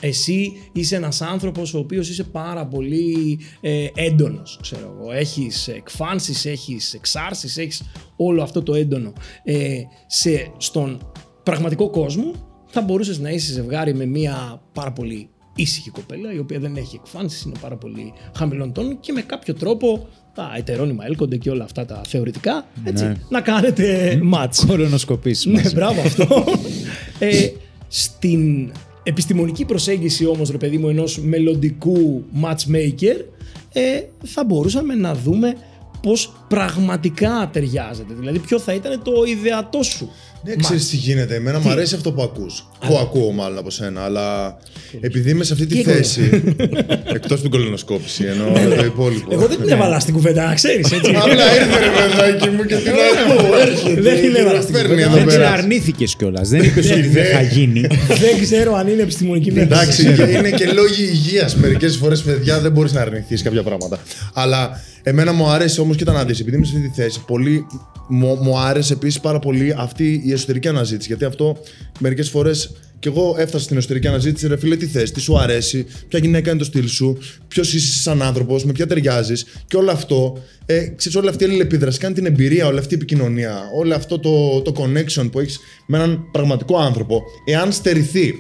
εσύ είσαι ένας άνθρωπος ο οποίος είσαι πάρα πολύ ε, έντονος, ξέρω εγώ. Έχεις εκφάνσεις, έχεις εξάρσεις, έχεις όλο αυτό το έντονο. Ε, σε, στον πραγματικό κόσμο θα μπορούσες να είσαι ζευγάρι με μια πάρα πολύ ήσυχη κοπέλα η οποία δεν έχει εκφάνσεις, είναι πάρα πολύ χαμηλών τόνων και με κάποιο τρόπο τα ετερόνυμα έλκονται και όλα αυτά τα θεωρητικά, έτσι, Ναι. να κάνετε match. Κολονοσκοπήσεις Ναι, μαζί. μπράβο αυτό. ε, στην επιστημονική προσέγγιση όμως, ρε παιδί μου, ενός μελλοντικού matchmaker, ε, θα μπορούσαμε να δούμε πώς πραγματικά ταιριάζεται. Δηλαδή, ποιο θα ήταν το ιδεατό σου. Ναι, ξέρεις τι γίνεται. Εμένα μου αρέσει αυτό που ακούς. Που ακούω μάλλον από σένα, αλλά επειδή είμαι σε αυτή τη Τι θέση. Εκτός την κολονοσκόπηση, εννοώ το υπόλοιπο. Εγώ δεν την έβαλα στην κουβέντα, να ξέρεις, έτσι. Απλά ήρθε ρε παιδάκι μου και την ακούω. Έρχεται. Δεν την έβαλα στην Φέρνει κουβέντα. εδώ Δεν την πέρα. αρνήθηκες κιόλας. Δεν είπες ότι δεν θα γίνει. δεν ξέρω αν είναι επιστημονική μελέτη. Εντάξει, και είναι και λόγοι υγείας. Μερικές φορές, παιδιά, δεν μπορείς να αρνηθείς κάποια πράγματα. Αλλά εμένα μου αρέσει όμως, κοίτα να δεις, επειδή είμαι σε αυτή τη θέση, πολύ, μου, μου άρεσε επίσης πάρα πολύ αυτή η εσωτερική αναζήτηση. Γιατί αυτό μερικές φορές και εγώ έφτασα στην εσωτερική αναζήτηση, ρε φίλε, τι θες, τι σου αρέσει, ποια γυναίκα είναι το στυλ σου, ποιος είσαι σαν άνθρωπος, με ποια ταιριάζεις. Και όλο αυτό, ε, ξέρεις, όλη αυτή η αλληλεπίδραση κάνει την εμπειρία, όλη αυτή η επικοινωνία, όλο αυτό το, το connection που έχεις με έναν πραγματικό άνθρωπο. Εάν στερηθεί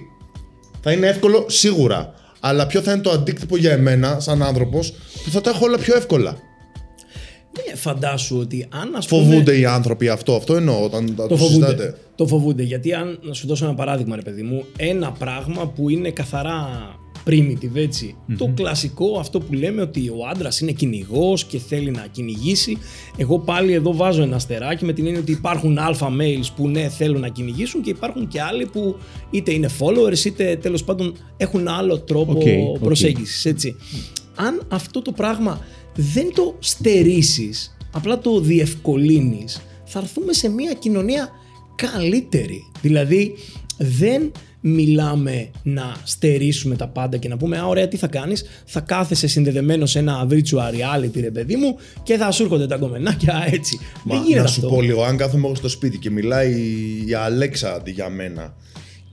θα είναι εύκολο σίγουρα. Αλλά ποιο θα είναι το αντίκτυπο για εμένα, σαν άνθρωπος, που θα τα έχω όλα πιο εύκολα. Ναι, φαντάσου ότι αν ας πούμε... Φοβούνται οι άνθρωποι αυτό. Αυτό εννοώ όταν τα Το το φοβούνται. συζητάτε. Το φοβούνται. Γιατί αν, να σου δώσω ένα παράδειγμα, ρε παιδί μου, ένα πράγμα που είναι καθαρά primitive, έτσι Το κλασικό αυτό που λέμε ότι ο άντρας είναι κυνηγός και θέλει να κυνηγήσει. Εγώ πάλι εδώ βάζω ένα αστεράκι με την έννοια ότι υπάρχουν alpha males που ναι θέλουν να κυνηγήσουν και υπάρχουν και άλλοι που είτε είναι followers είτε τέλος πάντων έχουν άλλο τρόπο OK, OK. προσέγγισης, έτσι. Αν αυτό το πράγμα δεν το στερήσεις, απλά το διευκολύνεις, θα έρθουμε σε μια κοινωνία καλύτερη. Δηλαδή, δεν μιλάμε να στερήσουμε τα πάντα και να πούμε Α, ωραία, τι θα κάνεις, θα κάθεσαι συνδεδεμένο σε ένα virtual reality, ρε παιδί μου, και θα σου έρχονται τα κομμενάκια έτσι. Μα, Δεν γίνεται να σου αυτό. πω λίγο, αν κάθομαι εγώ στο σπίτι και μιλάει η Αλέξα αντί για μένα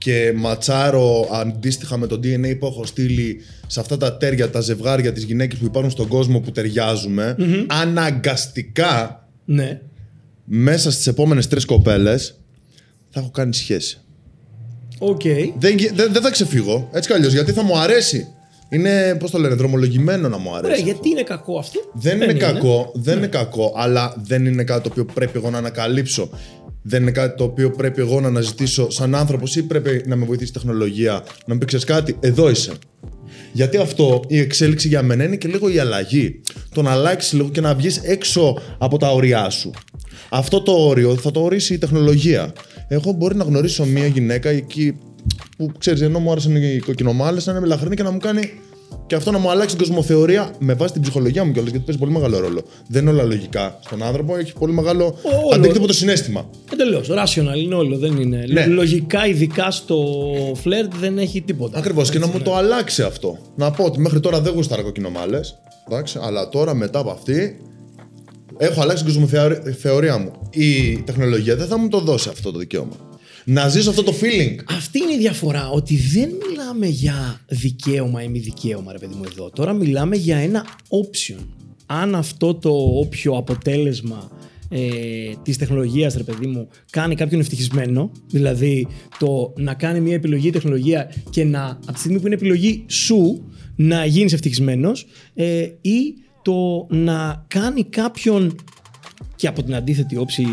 και ματσάρω αντίστοιχα με το DNA που έχω στείλει σε αυτά τα τέρια, τα ζευγάρια, τις γυναίκες που υπάρχουν στον κόσμο που ταιριάζουμε, αναγκαστικά Ναι. μέσα στις επόμενες τρεις κοπέλες θα έχω κάνει σχέση. Οκ. Δεν, γι- δεν, δεν θα ξεφύγω, έτσι κι αλλιώς, γιατί θα μου αρέσει. Είναι, πώς το λένε, δρομολογημένο να μου αρέσει. Ωραία, αυτό. γιατί είναι κακό αυτό; Δεν είναι κακό, δεν είναι κακό, αλλά δεν είναι κάτι το οποίο πρέπει εγώ να ανακαλύψω. Δεν είναι κάτι το οποίο πρέπει εγώ να αναζητήσω σαν άνθρωπος ή πρέπει να με βοηθήσει η τεχνολογία να μου πει ξέρεις κάτι, εδώ είσαι. Γιατί αυτό η εξέλιξη για μένα είναι και λίγο η αλλαγή. Το να αλλάξεις λίγο και να βγεις έξω από τα όρια σου. Αυτό το όριο θα το ορίσει η τεχνολογία. Εγώ μπορεί να γνωρίσω μια γυναίκα εκεί που ξέρεις, ενώ μου άρεσαν οι κοκκινομάλες, να είναι μελαχρινή και να μου κάνει και αυτό να μου αλλάξει την κοσμοθεωρία με βάση την ψυχολογία μου κιόλας, γιατί παίζει πολύ μεγάλο ρόλο. Δεν είναι όλα λογικά στον άνθρωπο, έχει πολύ μεγάλο Όλο. αντίκτυπο το συνέστημα. Εντελώς. Rational είναι όλο, δεν είναι. Ναι. Λογικά, ειδικά στο φλερτ, δεν έχει τίποτα. Ακριβώς και να μου το αλλάξει αυτό. Να πω ότι μέχρι τώρα δεν γούσταρα κοκκινομάλες, εντάξει, αλλά τώρα μετά από αυτή έχω αλλάξει την κοσμοθεωρία μου. Η τεχνολογία δεν θα μου το δώσει αυτό το δικαίωμα. Να ζήσω αυτό το feeling. Αυτή είναι η διαφορά, ότι δεν μιλάμε για δικαίωμα ή μη δικαίωμα, ρε παιδί μου, εδώ. Τώρα μιλάμε για ένα option. Αν αυτό το όποιο αποτέλεσμα ε, της τεχνολογίας, ρε παιδί μου, κάνει κάποιον ευτυχισμένο, δηλαδή το να κάνει μια επιλογή η τεχνολογία και να, από τη στιγμή που είναι επιλογή σου, να γίνεις ευτυχισμένος, ε, ή το να κάνει κάποιον και από την αντίθετη όψη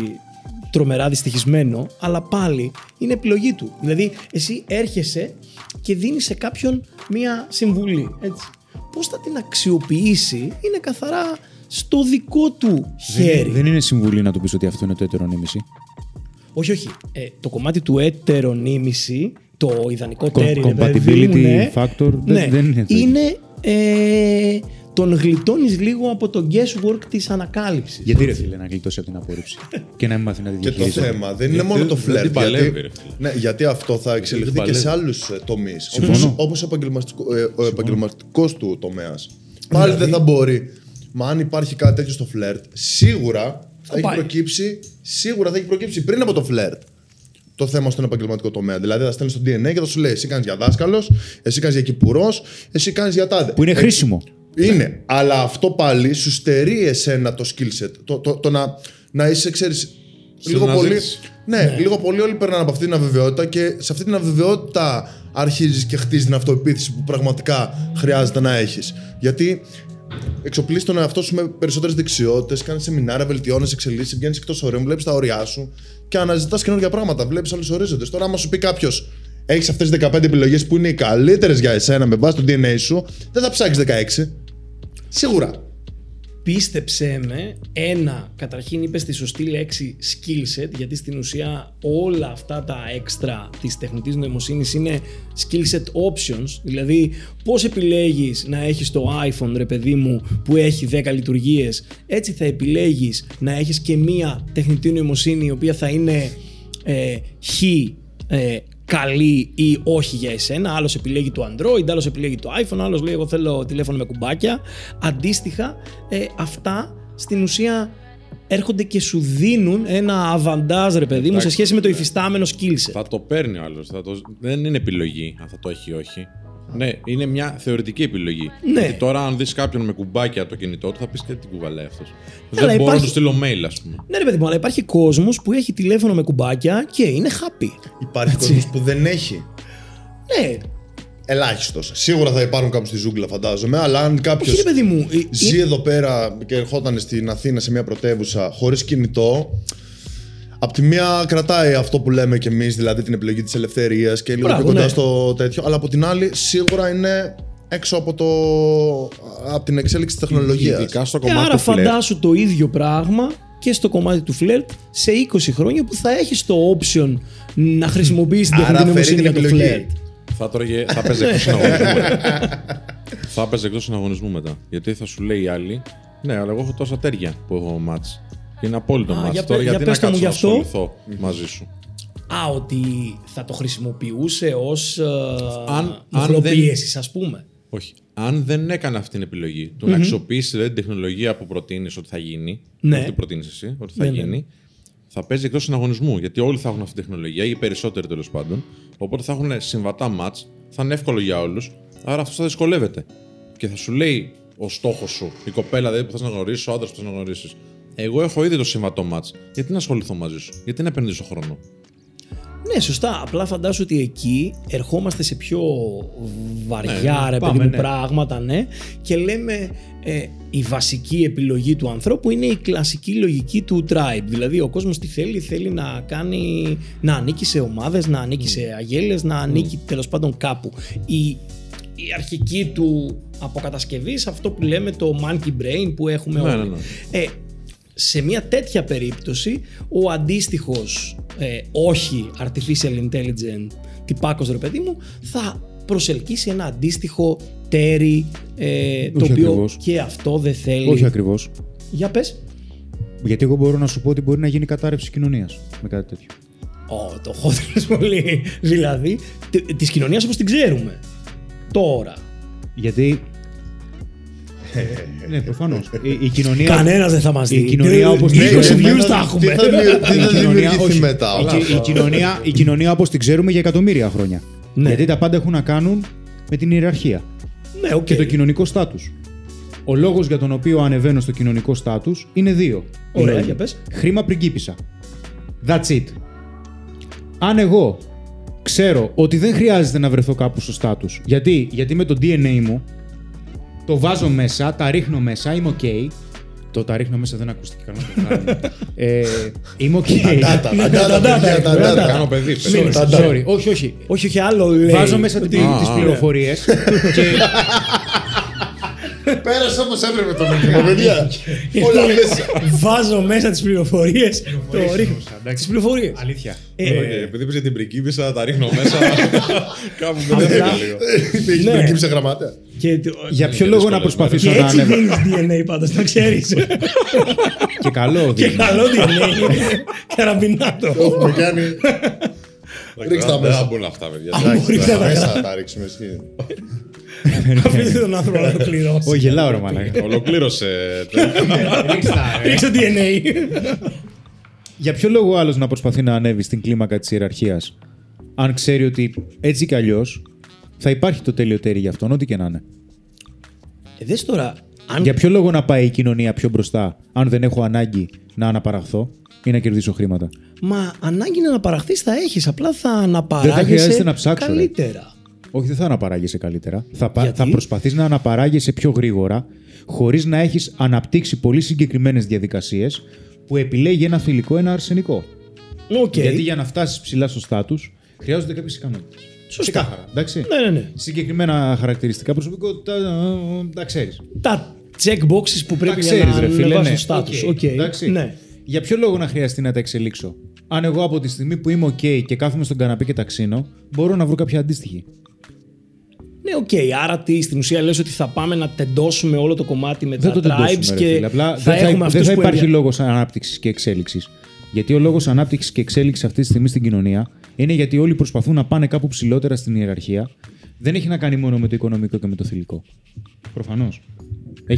τρομερά δυστυχισμένο, αλλά πάλι είναι επιλογή του. Δηλαδή, εσύ έρχεσαι και δίνεις σε κάποιον μία συμβουλή, έτσι. Πώς θα την αξιοποιήσει είναι καθαρά στο δικό του χέρι. Δεν, δεν είναι συμβουλή να του πεις ότι αυτό είναι το ετερονίμηση. Όχι, όχι. Ε, το κομμάτι του ετερονίμηση, το ιδανικό Co- τέρι, ρε παιδί compatibility μου, ναι, factor, δεν- ναι, δεν είναι το ίδιο. είναι ε, τον γλιτώνεις λίγο από το guesswork της ανακάλυψης. Γιατί ρε φίλε να γλιτώσει από την απόρριψη και να μην μάθει να τη Και το διαχειρίζεται. θέμα δεν είναι Γιατί μόνο το δεν φλερτ. την παλεύει, γιατί, ρε φίλε. ναι, γιατί αυτό θα εξελιχθεί την και σε παλεύει. άλλους τομείς. Συμφωνώ. Όπω ο επαγγελματικό ε, ο επαγγελματικός του τομέας. Πάλι δεν θα μπορεί. Μα αν υπάρχει κάτι τέτοιο στο φλερτ, σίγουρα θα έχει πάει. προκύψει, σίγουρα θα έχει προκύψει πριν από το φλερτ. Το θέμα στον επαγγελματικό τομέα. Δηλαδή θα στέλνεις στο DNA και θα σου λέει: Εσύ κάνεις για δάσκαλος, εσύ κάνεις για κυπουρός, εσύ κάνεις για τάδε. Που είναι Ε, χρήσιμο. Είναι. Αλλά αυτό πάλι σου στερεί εσένα το skill set. Το, το, το να, να είσαι, ξέρεις. Στην Λίγο πολύ, αναζήτηση. ναι, λίγο πολύ όλοι περνάνε από αυτή την αβεβαιότητα και σε αυτή την αβεβαιότητα αρχίζεις και χτίζεις την αυτοεπίθεση που πραγματικά χρειάζεται να έχεις. Γιατί εξοπλίζεις τον εαυτό σου με περισσότερες δεξιότητες, κάνεις σεμινάρια, βελτιώνεις, εξελίσσει, βγαίνεις εκτός ωραίων, βλέπεις τα όρια σου και αναζητάς καινούργια πράγματα. Βλέπεις άλλους ορίζοντες. Τώρα, άμα σου πει κάποιος, έχεις αυτές τις 15 επιλογές που είναι οι καλύτερες για εσένα με βάση το DNA σου, δεν θα ψάξεις 16. Σίγουρα. Πίστεψέ με, ένα, καταρχήν είπες τη σωστή λέξη skill set, γιατί στην ουσία όλα αυτά τα έξτρα της τεχνητής νοημοσύνης είναι skill set options, δηλαδή πώς επιλέγεις να έχεις το iPhone ρε παιδί μου που έχει 10 λειτουργίες, έτσι θα επιλέγεις να έχεις και μία τεχνητή νοημοσύνη η οποία θα είναι ε, χ ε, καλή ή όχι για εσένα. Άλλος επιλέγει το Android, άλλος επιλέγει το iPhone, άλλος λέει: Εγώ θέλω τηλέφωνο με κουμπάκια. Αντίστοιχα, ε, αυτά στην ουσία έρχονται και σου δίνουν ένα αβαντάζ, ρε παιδί μου, σε Εντάξει. σχέση με το υφιστάμενο skill set. Θα το παίρνει ο άλλος. Το... Δεν είναι επιλογή αν θα το έχει ή όχι. Ναι, είναι μια θεωρητική επιλογή. Ναι. Γιατί τώρα, αν δεις κάποιον με κουμπάκια το κινητό του, θα πεις και τι κουβαλάει αυτός. Αλλά Δεν μπορώ υπάρχει- να του στείλω mail, ας πούμε. Ναι, ρε παιδί μου, αλλά υπάρχει κόσμος που έχει τηλέφωνο με κουμπάκια και είναι happy. Υπάρχει κόσμος που δεν έχει. Ναι, Ελάχιστος. Σίγουρα θα υπάρχουν κάπου στη ζούγκλα, φαντάζομαι, αλλά αν κάποιος όχι ρε παιδί μου. ε, ζει ε, εδώ πέρα και ερχόταν στην Αθήνα σε μια πρωτεύουσα χωρίς κινητό. Απ' τη μία κρατάει αυτό που λέμε κι εμείς, δηλαδή την επιλογή της ελευθερίας και λίγο Μπράβο, πιο κοντά ναι. στο τέτοιο. Αλλά από την άλλη, σίγουρα είναι έξω από, το, από την εξέλιξη της τεχνολογίας. Ειδικά στο Και κομμάτι άρα του φλερτ. φαντάσου το ίδιο πράγμα και στο κομμάτι του φλερτ σε 20 χρόνια που θα έχεις το option να χρησιμοποιήσεις την Άρα τεχνητή φέρει νοημοσύνη την για το επιλογή. φλερτ. Θα, τρώγε, θα παίζει εκτός συναγωνισμού. θα παίζει εκτός συναγωνισμού μετά. Γιατί θα σου λέει η άλλη, Ναι, αλλά εγώ έχω τόσα τέρια που έχω μάτς. Και είναι απόλυτο Α, μάτς. για Τώρα πε- γιατί για να πες το μου κάτσω να γι' αυτό. ασχοληθώ μαζί σου. Α, ότι θα το χρησιμοποιούσε ως Αν- ε, αν ηθροπίεση, ας πούμε. Όχι. Αν δεν έκανε αυτή την επιλογή, του να αξιοποιήσεις δηλαδή, την τεχνολογία που προτείνεις ότι θα γίνει, Ναι. όχι ότι προτείνεις εσύ, ότι θα Ναι, ναι. γίνει, θα παίζει εκτός συναγωνισμού. Γιατί όλοι θα έχουν αυτή την τεχνολογία, ή οι περισσότεροι τέλος πάντων. Οπότε θα έχουν συμβατά μάτς, θα είναι εύκολο για όλους. Άρα αυτό θα δυσκολεύεται. Και θα σου λέει ο στόχος σου, η κοπέλα δηλαδή που θες να γνωρίσεις, ο άντρας που θες να γνωρίσεις. Εγώ έχω ήδη το συμβατό μάτ. Γιατί να ασχοληθώ μαζί σου, Γιατί να επενδύσω χρόνο; Ναι, σωστά. Απλά φαντάζομαι ότι εκεί ερχόμαστε σε πιο βαριά Ναι, ρε πάμε, παιδί μου ναι. πράγματα, ναι. Και λέμε ε, η βασική επιλογή του ανθρώπου είναι η κλασική λογική του tribe. Δηλαδή ο κόσμος τι θέλει, θέλει να κάνει, να ανήκει σε ομάδες, να ανήκει σε αγέλες, να ανήκει τέλος πάντων κάπου. Η, η αρχική του αποκατασκευή, σε αυτό που λέμε το monkey brain που έχουμε Ναι, όλοι. ναι, ναι. Ε, σε μια τέτοια περίπτωση ο αντίστοιχος ε, όχι artificial intelligent τυπάκος ρε παιδί μου θα προσελκύσει ένα αντίστοιχο τέρι ε, το Όχι οποίο ακριβώς. και αυτό δεν θέλει. Όχι ακριβώς. Για πες. Γιατί εγώ μπορώ να σου πω ότι μπορεί να γίνει κατάρρευση κοινωνίας με κάτι τέτοιο. Ω, το χώθηκες πολύ. δηλαδή τε- της κοινωνίας όπως την ξέρουμε. Τώρα. Γιατί. Ναι, προφανώς. Η, η κοινωνία. Κανένας δεν θα μας η δει. κοινωνία Ε, όπως 20 την views ξέρουμε- θα έχουμε. Τι θα, δημιου- τι η θα κοινωνία, δημιουργηθεί όχι. μετά. Η, όλα η, αυτά. κοινωνία, η κοινωνία όπως την ξέρουμε για εκατομμύρια χρόνια. Ναι. Γιατί τα πάντα έχουν να κάνουν με την ιεραρχία Ναι, οκ. και το κοινωνικό στάτους. Ο λόγος για τον οποίο ανεβαίνω στο κοινωνικό στάτους είναι δύο. Ωραία, Λόγοι. για πες. Χρήμα πριγκίπισσα. That's it. Αν εγώ ξέρω ότι δεν χρειάζεται να βρεθώ κάπου στο στάτους, γιατί, γιατί με το DNA μου το βάζω μέσα, τα ρίχνω μέσα, είμαι ok. Το τα ρίχνω μέσα δεν ακούστηκε καλά. το βγάλω. ε, είμαι ok. Τα data, τα data, τα παιδιά, data, τα τα data. Κάνω παιδί. Sorry, παιδί. τα data. sorry. Όχι, όχι. Όχι, όχι, άλλο λέει. Βάζω μέσα ότι- τις Α, α. πληροφορίες και Πέρασε όπως έπρεπε το μήνυμα, παιδιά. Όλα μέσα. Βάζω μέσα τις πληροφορίες. Το ρίχνω. εντάξει. Τις πληροφορίες. Αλήθεια. Ε, Ε, επειδή είπες για την πρικίπισσα, τα ρίχνω μέσα. Κάπου μπερδεύτηκα Απλά- λίγο. Έχει Ναι. προκύψει γραμματέα. Και, το- Για ποιο είναι λόγο να δύσκολες προσπαθήσω και να έτσι ανέβω. δίνεις DNA πάντως, να ξέρεις. Και καλό και δίνεις. καλό DNA. Καραμπινάτο. Έχουμε κάνει. Ρίξτε τα Δεν μέσα. θα μπουν αυτά, παιδιά. Αν μπορείς να τα Μέσα κάνεις. θα τα ρίξουμε εσύ. Αφήστε τον άνθρωπο να το κληρώσει. Όχι, γελάω ρε μαλάκα. Ολοκλήρωσε. Ρίξε DNA. Για ποιο λόγο άλλος να προσπαθεί να ανέβει στην κλίμακα της ιεραρχίας, αν ξέρει ότι έτσι κι αλλιώς θα υπάρχει το τέλειο τέρι για αυτόν, ό,τι και να είναι; Ε, Δες τώρα, αν Για ποιο λόγο να πάει η κοινωνία πιο μπροστά, αν δεν έχω ανάγκη να αναπαραχθώ ή να κερδίσω χρήματα; Μα ανάγκη να αναπαραχθείς θα έχεις, απλά θα χρειάζεται αναπαράγεσαι να ψάξω, ρε. καλύτερα. Όχι, δεν θα αναπαράγεσαι καλύτερα. Θα, πα- Γιατί; θα προσπαθείς να αναπαράγεσαι πιο γρήγορα, χωρίς να έχεις αναπτύξει πολύ συγκεκριμένες διαδικασίες που επιλέγει ένα θηλυκό, ένα αρσενικό. ΟΚ. Γιατί για να φτάσεις ψηλά στο στάτους, χρειάζονται κάποιες ικανότητες. Σωστά. Ξεκάθαρα. Εντάξει. Ναι, ναι, ναι. Συγκεκριμένα χαρακτηριστικά προσωπικότητα ε, τα ξέρεις. Τα checkboxes που Τα πρέπει ξέρεις, να ρε φίλε. ανεβάσουν Ναι. στο status. ΟΚ, ΟΚ. εντάξει. Ναι. Για ποιο λόγο να χρειαστεί να τα εξελίξω; Αν εγώ από τη στιγμή που είμαι OK και κάθομαι στον καναπέ και τα ξύνω, μπορώ να βρω κάποια αντίστοιχη. Ναι, οκ. Άρα τι, στην ουσία λες ότι θα πάμε να τεντώσουμε όλο το κομμάτι με Δεν τα το tribes τεντώσουμε, ρε και φίλε. Απλά θα δεν θα, έχουμε δεν αυτούς θα που υπάρχει ενδια- λόγος ανάπτυξης και εξέλιξης. Γιατί ο λόγος ανάπτυξης και εξέλιξης αυτή τη στιγμή στην κοινωνία είναι γιατί όλοι προσπαθούν να πάνε κάπου ψηλότερα στην ιεραρχία. Δεν έχει να κάνει μόνο με το οικονομικό και με το θηλυκό. Προφανώς.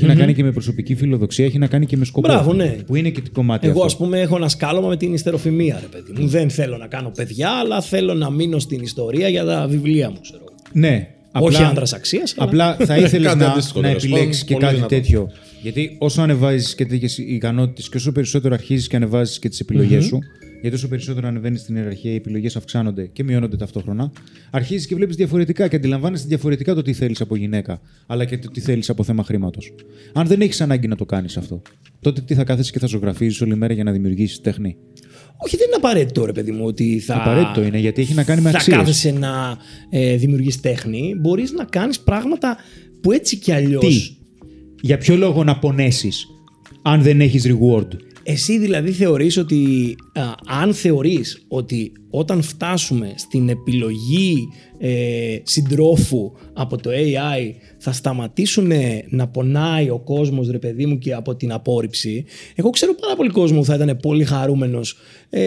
Να κάνει και με προσωπική φιλοδοξία, έχει να κάνει και με σκοπό. Μπράβο, ναι. Που είναι και το κομμάτι Εγώ, αυτό. ας πούμε, έχω ένα σκάλωμα με την υστεροφημία, ρε παιδί μου. Δεν θέλω να κάνω παιδιά, αλλά θέλω να μείνω στην ιστορία για τα βιβλία μου, ξέρω. Ναι. Όχι άντρας αξίας. Απλά θα ήθελες Κάτι να, αντίστοιχο, να τέλος επιλέξεις πάντων, και πολύ κάτι δυνατό. τέτοιο. Γιατί όσο ανεβάζεις και τέτοιες ικανότητες και όσο περισσότερο αρχίζεις και ανεβάζεις και τις επιλογε σου, γιατί όσο περισσότερο ανεβαίνεις στην ιεραρχία, οι επιλογές αυξάνονται και μειώνονται ταυτόχρονα, αρχίζεις και βλέπεις διαφορετικά και αντιλαμβάνεσαι διαφορετικά το τι θέλεις από γυναίκα, αλλά και το τι θέλεις από θέμα χρήματος. Αν δεν έχεις ανάγκη να το κάνεις αυτό, τότε τι θα κάθεσαι και θα ζωγραφίζεις όλη μέρα για να δημιουργήσεις τέχνη; Όχι, δεν είναι απαραίτητο, ρε παιδί μου, ότι θα. Απαραίτητο είναι γιατί έχει να κάνει με θα αξίες. κάθεσαι να ε, δημιουργείς τέχνη. Μπορείς να κάνεις πράγματα που έτσι κι αλλιώ. Τι, για ποιο λόγο να πονέσεις αν δεν έχεις reward; Εσύ δηλαδή θεωρείς ότι, α, αν θεωρείς ότι όταν φτάσουμε στην επιλογή ε, συντρόφου από το AI θα σταματήσουν να πονάει ο κόσμος ρε παιδί μου και από την απόρριψη εγώ ξέρω πάρα πολύ κόσμο που θα ήταν πολύ χαρούμενος ε,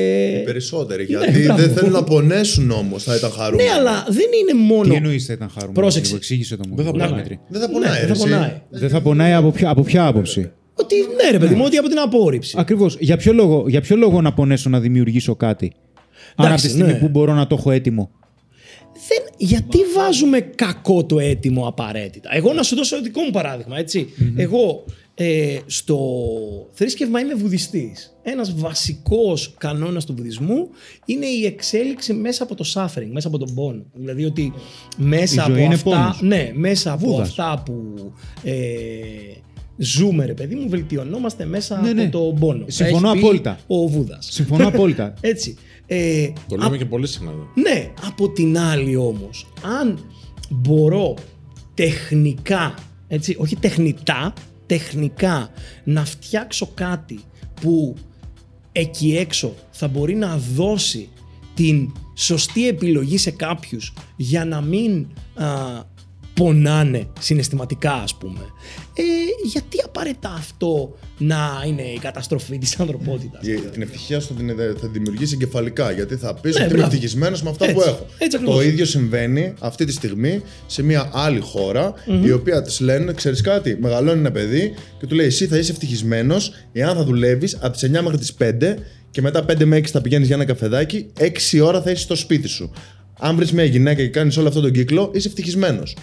Περισσότεροι. ναι, Γιατί μπράβο. δεν θέλουν να πονέσουν όμως, θα ήταν χαρούμενοι. ναι αλλά δεν είναι μόνο Τι εννοείς θα ήταν χαρούμενο. Πρόσεξε. λίγο, Εξήγησε το μου. Δεν θα λίγο, πονάει. Δημήτρη. Δεν θα Ναι, πονάει. δεν ρε, θα εσύ. πονάει Δεν θα πονάει από ποια, από ποια άποψη; Ότι ναι ρε παιδί μου ότι από την απόρριψη Ακριβώς. Για, ποιο λόγο- για ποιο λόγο να πονέσω να δημιουργήσω κάτι; Αν από τη στιγμή ναι. που μπορώ να το έχω έτοιμο. δεν, γιατί βάζουμε κακό το έτοιμο απαραίτητα; Εγώ να σου δώσω το δικό μου παράδειγμα, έτσι. Εγώ ε, στο θρήσκευμα είμαι βουδιστής. Ένας βασικός κανόνας του βουδισμού είναι η εξέλιξη μέσα από το suffering, μέσα από τον πόνο. Δηλαδή ότι μέσα Η από ζωή είναι αυτά, πόνος. ναι, μέσα από Βούδας. αυτά που ε, ζούμε, ρε παιδί μου, βελτιωνόμαστε μέσα Ναι, από ναι. τον πόνο. Συμφωνώ Τα έχει πει απόλυτα. Ο Βούδας. Συμφωνώ απόλυτα. Έτσι. Ε, Το λέμε και πολύ συχνά. εδώ. ναι, από την άλλη όμως, αν μπορώ τεχνικά, έτσι, όχι τεχνητά, τεχνικά να φτιάξω κάτι που εκεί έξω θα μπορεί να δώσει την σωστή επιλογή σε κάποιους για να μην α, πονάνε συναισθηματικά ας πούμε. Ε, γιατί απαραίτητα αυτό να είναι η καταστροφή της ανθρωπότητας; Η- Την ευτυχία σου θα την θα δημιουργήσει εγκεφαλικά. Γιατί θα πεις Ναι, ότι είμαι μπράβο. ευτυχισμένος με αυτά Έτσι, που έχω. έτσι ακριβώς. το ίδιο συμβαίνει αυτή τη στιγμή σε μια άλλη χώρα, η οποία της λένε: Ξέρεις κάτι, μεγαλώνει ένα παιδί και του λέει: Εσύ θα είσαι ευτυχισμένος εάν θα δουλεύεις από τις 9 μέχρι τις 5 και μετά 5 με 6 θα πηγαίνεις για ένα καφεδάκι, 6 ώρα θα είσαι στο σπίτι σου. Αν βρεις μια γυναίκα και κάνεις όλο αυτόν τον κύκλο, είσαι ευτυχισμένος.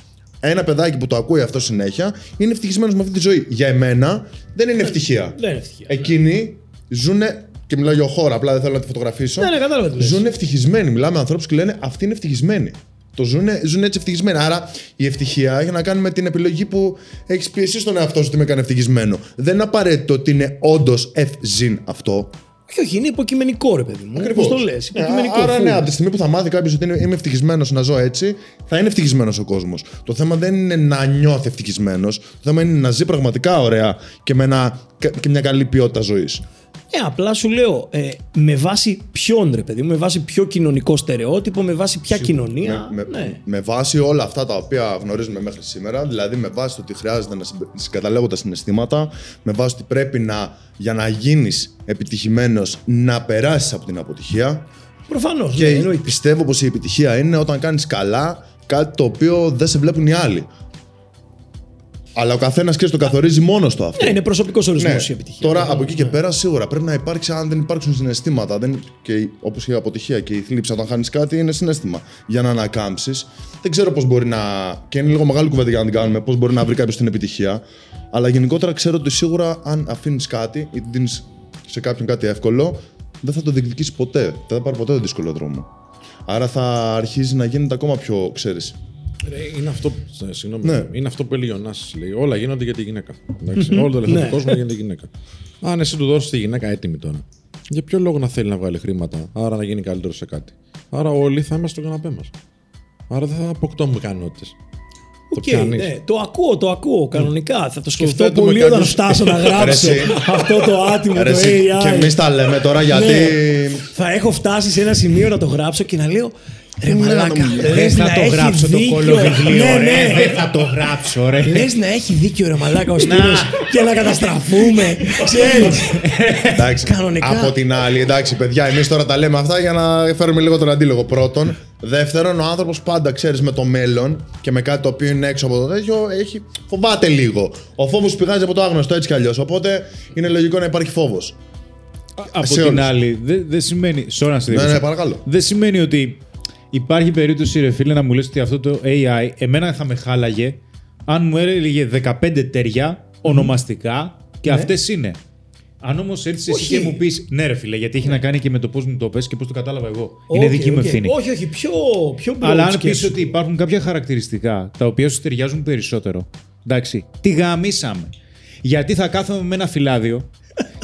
Ένα παιδάκι που το ακούει αυτό συνέχεια είναι ευτυχισμένος με αυτή τη ζωή. Για εμένα δεν είναι ευτυχία. Δεν είναι ευτυχία. Εκείνοι ζουνε. Και μιλάω για χώρα, απλά δεν θέλω να τη φωτογραφίσω. Ναι, ναι, κατάλαβα τι λες. Ζουν ευτυχισμένοι. Μιλάμε με ανθρώπους και λένε Αυτοί είναι ευτυχισμένοι. Το ζουνε, ζουν έτσι ευτυχισμένοι. Άρα η ευτυχία έχει να κάνει με την επιλογή που έχεις πει εσύ στον εαυτό σου ότι με έκανε ευτυχισμένο. Δεν είναι απαραίτητο ότι είναι όντως ευζήν αυτό. Όχι, όχι, είναι υποκειμενικό ρε παιδί μου. Ακριβώς. Πώς το λες. Ε, Υποκειμενικό. Άρα, φουλ. ναι, από τη στιγμή που θα μάθει κάποιος ότι είναι- είμαι ευτυχισμένος να ζω έτσι, θα είναι ευτυχισμένος ο κόσμος. Το θέμα δεν είναι να νιώθει ευτυχισμένος. Το θέμα είναι να ζει πραγματικά ωραία και με ένα, και μια καλή ποιότητα ζωής. Ε, απλά σου λέω, ε, με βάση ποιον ρε παιδί μου, με βάση ποιο κοινωνικό στερεότυπο, με βάση ποια κοινωνία. με, με, ναι. με βάση όλα αυτά τα οποία γνωρίζουμε μέχρι σήμερα, δηλαδή με βάση το ότι χρειάζεται να συμπε- συγκαταλέγω τα συναισθήματα, με βάση ότι πρέπει να, για να γίνεις επιτυχημένος να περάσεις από την αποτυχία Προφανώς. και ναι, εννοείται. πιστεύω πως η επιτυχία είναι όταν κάνεις καλά κάτι το οποίο δεν σε βλέπουν οι άλλοι. Αλλά ο καθένας και το καθορίζει μόνος του αυτό. Ναι, είναι προσωπικός ορισμός Ναι. η επιτυχία. Τώρα από εκεί και πέρα σίγουρα πρέπει να υπάρξει, αν δεν υπάρξουν συναισθήματα. Δεν, και όπως η αποτυχία και η θλίψη, όταν χάνεις κάτι, είναι συνέστημα. Για να ανακάμψεις. Δεν ξέρω πώς μπορεί να. και είναι λίγο μεγάλη κουβέντα για να την κάνουμε, πώς μπορεί να βρει κάποιος την επιτυχία. Αλλά γενικότερα ξέρω ότι σίγουρα αν αφήνεις κάτι ή δίνει σε κάποιον κάτι εύκολο, δεν θα το διεκδικήσεις ποτέ. Δεν θα πάρει ποτέ τον δύσκολο δρόμο. Άρα θα αρχίζει να γίνεται ακόμα πιο, ξέρεις. Ρε, Είναι αυτό, που- ε, συγγνώμη, Ναι. είναι αυτό που έλεγε ο Νάσης, λέει. Όλα γίνονται για τη γυναίκα. Εντάξει, Όλο το λεφτό Ναι. του κόσμου γίνεται για τη γυναίκα. Αν εσύ του δώσεις τη γυναίκα έτοιμη τώρα, για ποιο λόγο να θέλει να βγάλει χρήματα, άρα να γίνει καλύτερος σε κάτι. Άρα όλοι θα είμαστε στο καναπέ μας. Άρα δεν θα αποκτώμε ικανότητες. Το ΟΚ, πιάνεις. ναι, το ακούω, το ακούω κανονικά. Θα το σκεφτώ θέτουμε πολύ κάποιους- όταν φτάσω να γράψω Ρε, εσύ. αυτό το άτιμο το Αρέσει, AI. και εμείς τα λέμε τώρα γιατί. Ναι. Θα έχω φτάσει σε ένα σημείο να το γράψω και να λέω Ρε μαλάκα, Δεν λες θα να το έχει γράψω το δίκιο. κολοβιβλίο, Ναι, ρε. ναι. Δεν θα το γράψω, ρε. Λες να έχει δίκιο ρε μαλάκα ο Σπύρος και να καταστραφούμε. Ξέρεις. Εντάξει, Κανονικά. Από την άλλη, εντάξει, παιδιά, εμείς τώρα τα λέμε αυτά για να φέρουμε λίγο τον αντίλογο. Πρώτον. Δεύτερον, ο άνθρωπος πάντα ξέρεις με το μέλλον και με κάτι το οποίο είναι έξω από το τέτοιο, έχει, φοβάται λίγο. Ο φόβος πηγάζει από το άγνωστο έτσι κι αλλιώς. Οπότε είναι λογικό να υπάρχει φόβος. Από σε την όλους. άλλη, δεν δεν σημαίνει. Sorry να σε Ναι, διακόψω. ναι, παρακαλώ. Δεν σημαίνει ότι υπάρχει περίπτωση, ρε φίλε, να μου λες ότι αυτό το AI εμένα θα με χάλαγε αν μου έλεγε 15 ταίρια ονομαστικά και Ναι. αυτές είναι. Αν όμως έρθεις εσύ Όχι. και μου πεις ναι, ρε φίλε, γιατί έχει να κάνει και με το πώς μου το πες και πώς το κατάλαβα εγώ. είναι Οκ, δική μου οκ. ευθύνη. Όχι, όχι, πιο, πιο broad Αλλά αν πεις σκέψου. ότι υπάρχουν κάποια χαρακτηριστικά τα οποία σου ταιριάζουν περισσότερο. Εντάξει, τι γαμίσαμε. Γιατί θα κάθομαι με ένα φυλάδιο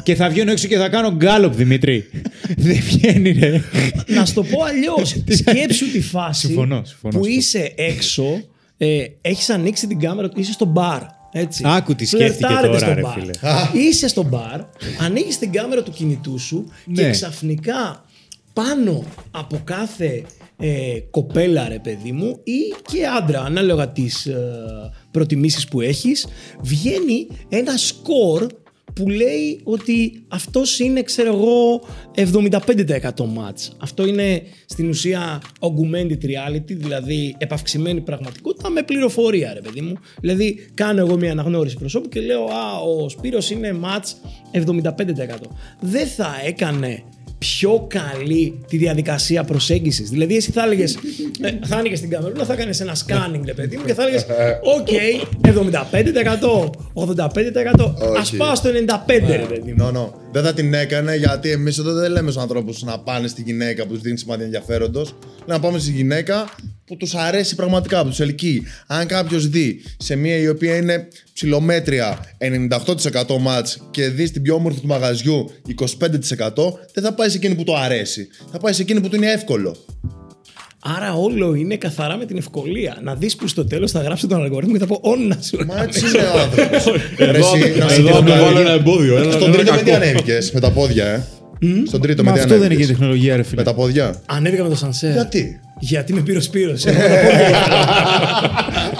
και θα βγαίνω έξω και θα κάνω γκάλωπ, Δημήτρη. Δεν βγαίνει, ρε. Να σου το πω αλλιώς. Σκέψου τη φάση Συμφωνώ, συμφωνώ, που συμφωνώ. είσαι έξω, ε, έχεις ανοίξει την κάμερα, είσαι στο μπαρ. Έτσι. Άκου τι σκέφτηκε Φλερτάρετε τώρα, στο ρε μπαρ. φίλε. Είσαι στο μπαρ, ανοίγεις την κάμερα του κινητού σου και Ναι. ξαφνικά πάνω από κάθε ε, κοπέλα ρε παιδί μου ή και άντρα ανάλογα τις ε, προτιμήσεις που έχεις βγαίνει ένα σκορ που λέει ότι αυτός είναι ξέρω εγώ 75% match. Αυτό είναι στην ουσία augmented reality, δηλαδή επαυξημένη πραγματικότητα με πληροφορία ρε παιδί μου. Δηλαδή κάνω εγώ μια αναγνώριση προσώπου και λέω α ο Σπύρος είναι match 75%. Δεν θα έκανε πιο καλή τη διαδικασία προσέγγισης. Δηλαδή, εσύ θα έλεγες. θα άνοιγες την καμερούλα, θα έκανε ένα scanning, ρε παιδί μου, και θα έλεγες: Οκ, 75%, 85%. Α Όχι. πάω στο 95%, ρε παιδί μου. No, no. Δεν θα την έκανε γιατί εμείς εδώ δεν λέμε στους ανθρώπους να πάνε στη γυναίκα που τους δίνει σημάδια ενδιαφέροντος. Να πάμε στη γυναίκα που τους αρέσει πραγματικά, που τους ελκύει. Αν κάποιος δει σε μία η οποία είναι ψηλομέτρια 98% μάτς και δει την πιο όμορφη του μαγαζιού 25%, δεν θα πάει σε εκείνη που του αρέσει. Θα πάει σε εκείνη που του είναι εύκολο. Άρα όλο είναι καθαρά με την ευκολία. Να δεις που στο τέλος θα γράψει τον αλγορίθμο και θα πω όννα σου. Μα έτσι είναι ο άνθρωπος. Εδώ, εδώ θα του βάλω ένα εμπόδιο. Ένα, Στον ένα τρίτο με τι κακό. ανέβηκες, με τα πόδια, ε. Στον τρίτο Μα με τι αυτό δεν είναι και ανέβηκες; τεχνολογία, ρε φίλε. Με τα πόδια; Ανέβηκα με το σανσέρ. Γιατί; Γιατί με πήρε ο Σπύρος.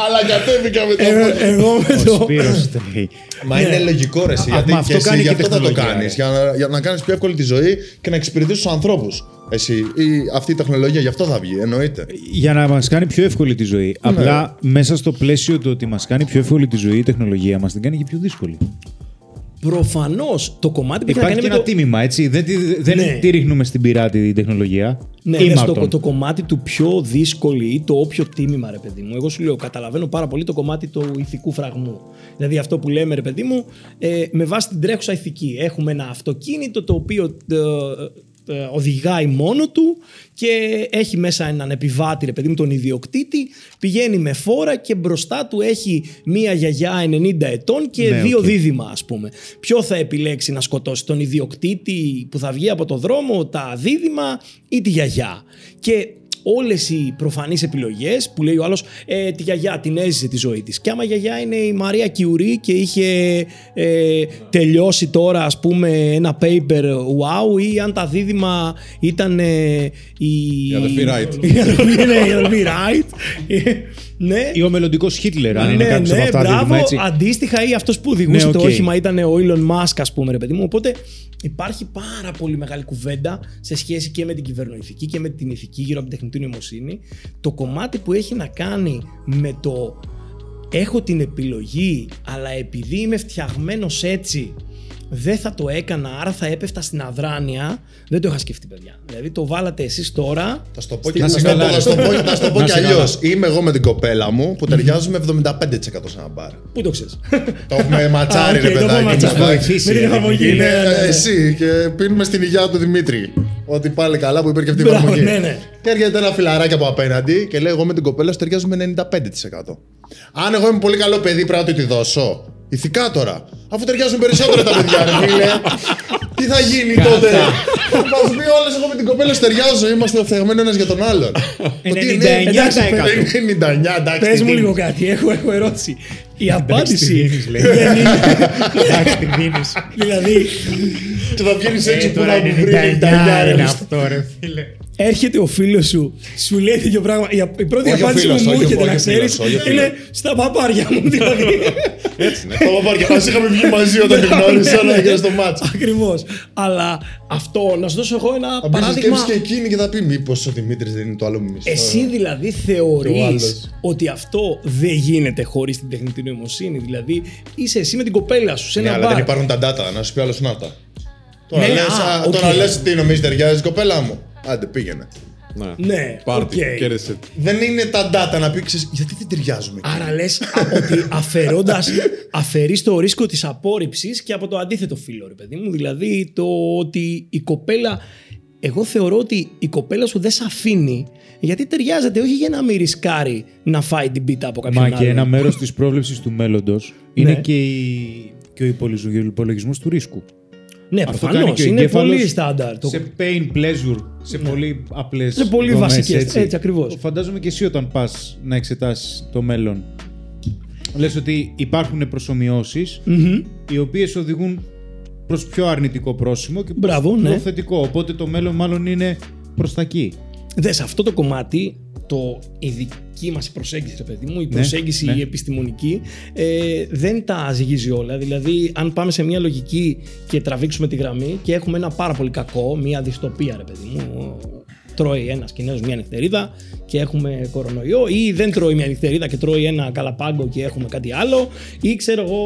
Αλλά κατέβηκα με τα πόδια. Ε, Εγώ με Ο το. Σπύρος τρέχει. Μα είναι λογικό ρε εσύ, Α, γιατί μα και αυτό εσύ κάνει γι' και αυτό θα το τεχνολογία, κάνεις, ρε. για να, για να κάνεις πιο εύκολη τη ζωή και να εξυπηρετήσεις τους ανθρώπους. Εσύ, ή αυτή η τεχνολογία γι' αυτό θα βγει, εννοείται. Για να μας κάνει πιο εύκολη τη ζωή. Ναι. Απλά μέσα στο πλαίσιο του ότι μας κάνει πιο εύκολη τη ζωή η τεχνολογία μας την κάνει και πιο δύσκολη. Προφανώς το κομμάτι που έχει να Υπάρχει κάνει και με ένα το. τίμημα, έτσι. Δεν, τη- δεν Ναι. τη ρίχνουμε στην πειράτη η τεχνολογία. Ναι, Ή λες το, Μάρτον. το κομμάτι του πιο δύσκολη ή το όποιο τίμημα, ρε παιδί μου. Εγώ σου λέω, καταλαβαίνω πάρα πολύ το κομμάτι του ηθικού φραγμού. Δηλαδή αυτό που λέμε, ρε παιδί μου, ε, με βάση την τρέχουσα ηθική. Έχουμε ένα αυτοκίνητο το οποίο ε, ε, οδηγάει μόνο του και έχει μέσα έναν επιβάτη, ρε παιδί μου, τον ιδιοκτήτη, πηγαίνει με φόρα και μπροστά του έχει μία γιαγιά 90 ετών και Ναι, δύο οκ. δίδυμα, ας πούμε. Ποιο θα επιλέξει να σκοτώσει, τον ιδιοκτήτη που θα βγει από το δρόμο, τα δίδυμα ή τη γιαγιά. Και όλες οι προφανείς επιλογές που λέει ο άλλος ε, τη γιαγιά την έζησε τη ζωή της και άμα η γιαγιά είναι η Μαρία Κιουρί και είχε ε, τελειώσει τώρα ας πούμε ένα paper wow ή αν τα δίδυμα ήταν ε, η... Οι αδελφοί Wright. οι αδελφοί, ναι, οι αδελφοί Wright. Ε, ναι, Ή ο μελλοντικός Χίτλερ, αν είναι ναι, κάποιος ναι, από αυτά μπράβο, δίδυμα, έτσι. Αντίστοιχα ή αυτός που οδηγούσε Ναι, το οκ. όχημα ήταν ο Elon Musk, ας πούμε, ρε παιδί μου. Οπότε υπάρχει πάρα πολύ μεγάλη κουβέντα σε σχέση και με την κυβερνοηθική και με την ηθική γύρω από την τεχνητή νοημοσύνη. Το κομμάτι που έχει να κάνει με το έχω την επιλογή, αλλά επειδή είμαι φτιαγμένος έτσι, δεν θα το έκανα, άρα θα έπεφτα στην αδράνεια. Δεν το είχα σκεφτεί, παιδιά. Δηλαδή το βάλατε εσείς τώρα. Θα σου το πω Στην και, θα σου το πω- καλά, θα σου το πω- θα σου το πω Να και σε καλά. αλλιώ. Είμαι εγώ με την κοπέλα μου που ταιριάζουμε 75% σε ένα μπαρ. Πού το ξέρεις; Το έχουμε ματσάρει, Α, ρε οκ, το έχουμε παιδάκι. ματσάρει. μας. βοηθήσει, Με την ρε, εφαρμογή, Είναι ναι, ναι, ναι. εσύ και πίνουμε στην υγεία του Δημήτρη. Ότι πάλι καλά που υπήρχε αυτή η Μπράβο, εφαρμογή. ναι, ναι. Και έρχεται ένα φιλαράκι από απέναντι και λέει: Εγώ με την κοπέλα σου ταιριάζουμε 95%. Αν εγώ είμαι πολύ καλό παιδί, πρέπει να του τη δώσω. Ηθικά τώρα. Αφού ταιριάζουν περισσότερο τα παιδιά, ρε φίλε. Τι θα γίνει τότε; Θα σου πει όλες εγώ με την κοπέλα σου ταιριάζω. Είμαστε φτιαγμένοι ένας για τον άλλον. Ότι είναι- 99%. εντάξει, 99, εντάξει. Πες τι μου δίνεις. λίγο κάτι, έχω, έχω ερώτηση. Η Εντάξει, τη απάντηση. δίνεις, λέει. δεν είναι- Εντάξει, τη δίνεις. δηλαδή, Και θα βγαίνεις Ε, έξω που τώρα να μου είναι βρει 99 99 είναι ρε. αυτό, ρε φίλε. έρχεται ο φίλος σου, σου λέει τέτοιο πράγμα. Η, η πρώτη Όχι ο απάντηση φίλος, που μου όχι ο- έρχεται όχι να ο ξέρεις φίλος, όχι ο φίλος. είναι στα παπάρια μου. Δηλαδή. Έτσι είναι. Τα παπάρια. Ας είχαμε βγει μαζί όταν την γνώρισα να έγινε στο μάτς. Ακριβώς. Αλλά αυτό, να σου δώσω εγώ ένα Θα μπει παράδειγμα. σκέψη και εκείνη και θα πει μήπως ο Δημήτρης δεν είναι το άλλο μου μισό. Εσύ δηλαδή Και ο θεωρείς άλλος. ότι αυτό δεν γίνεται χωρίς την τεχνητή νοημοσύνη; Δηλαδή είσαι εσύ με την κοπέλα σου σε Ναι, ένα αλλά δεν μπαρ. υπάρχουν τα data, να σου πει άλλο να τα. Τώρα Ναι, λες, α, α, οκ. τώρα λες τι νομίζεις ταιριάζει η κοπέλα μου. Άντε πήγαινε. Ναι, Πάρτι, οκ. κέρδισε. Δεν είναι τα data να πει ξέρεις, γιατί δεν ταιριάζουμε. εκεί;» Άρα λες α, ότι αφαιρώντας, αφαιρείς το ρίσκο της απόρριψης και από το αντίθετο φύλο, ρε παιδί μου. Δηλαδή το ότι η κοπέλα... Εγώ θεωρώ ότι η κοπέλα σου δεν σε αφήνει γιατί ταιριάζετε όχι για να μην ρισκάρει να φάει την ήττα από κάποιον Μα άλλον. και ένα μέρος της πρόβλεψης του μέλλοντος είναι Ναι. και, η, και ο υπολογισμός του ρίσκου. Ναι, Αυτό προφανώς. κάνει και ο Είναι εγκέφαλος πολύ στάνταρ. Το... Σε pain pleasure, σε πολύ απλές. Σε πολύ βασικές, έτσι ακριβώς. Φαντάζομαι και εσύ όταν πας να εξετάσεις το μέλλον. λες ότι υπάρχουν προσωμιώσεις οι οποίες οδηγούν προς πιο αρνητικό πρόσημο και προς Μπράβο, πιο ναι. θετικό. Οπότε το μέλλον μάλλον είναι προς τα εκεί. Δες, σε αυτό το κομμάτι, το, η δική μας προσέγγιση, ρε παιδί μου, η προσέγγιση ναι. η επιστημονική, ε, δεν τα ζυγίζει όλα. Δηλαδή, αν πάμε σε μια λογική και τραβήξουμε τη γραμμή και έχουμε ένα πάρα πολύ κακό, μια δυστοπία, ρε παιδί μου, τρώει ένας Κινέζος μια νυχτερίδα και έχουμε κορονοϊό, ή δεν τρώει μια νυχτερίδα και τρώει ένα καλαπάγκο και έχουμε κάτι άλλο, ή ξέρω εγώ.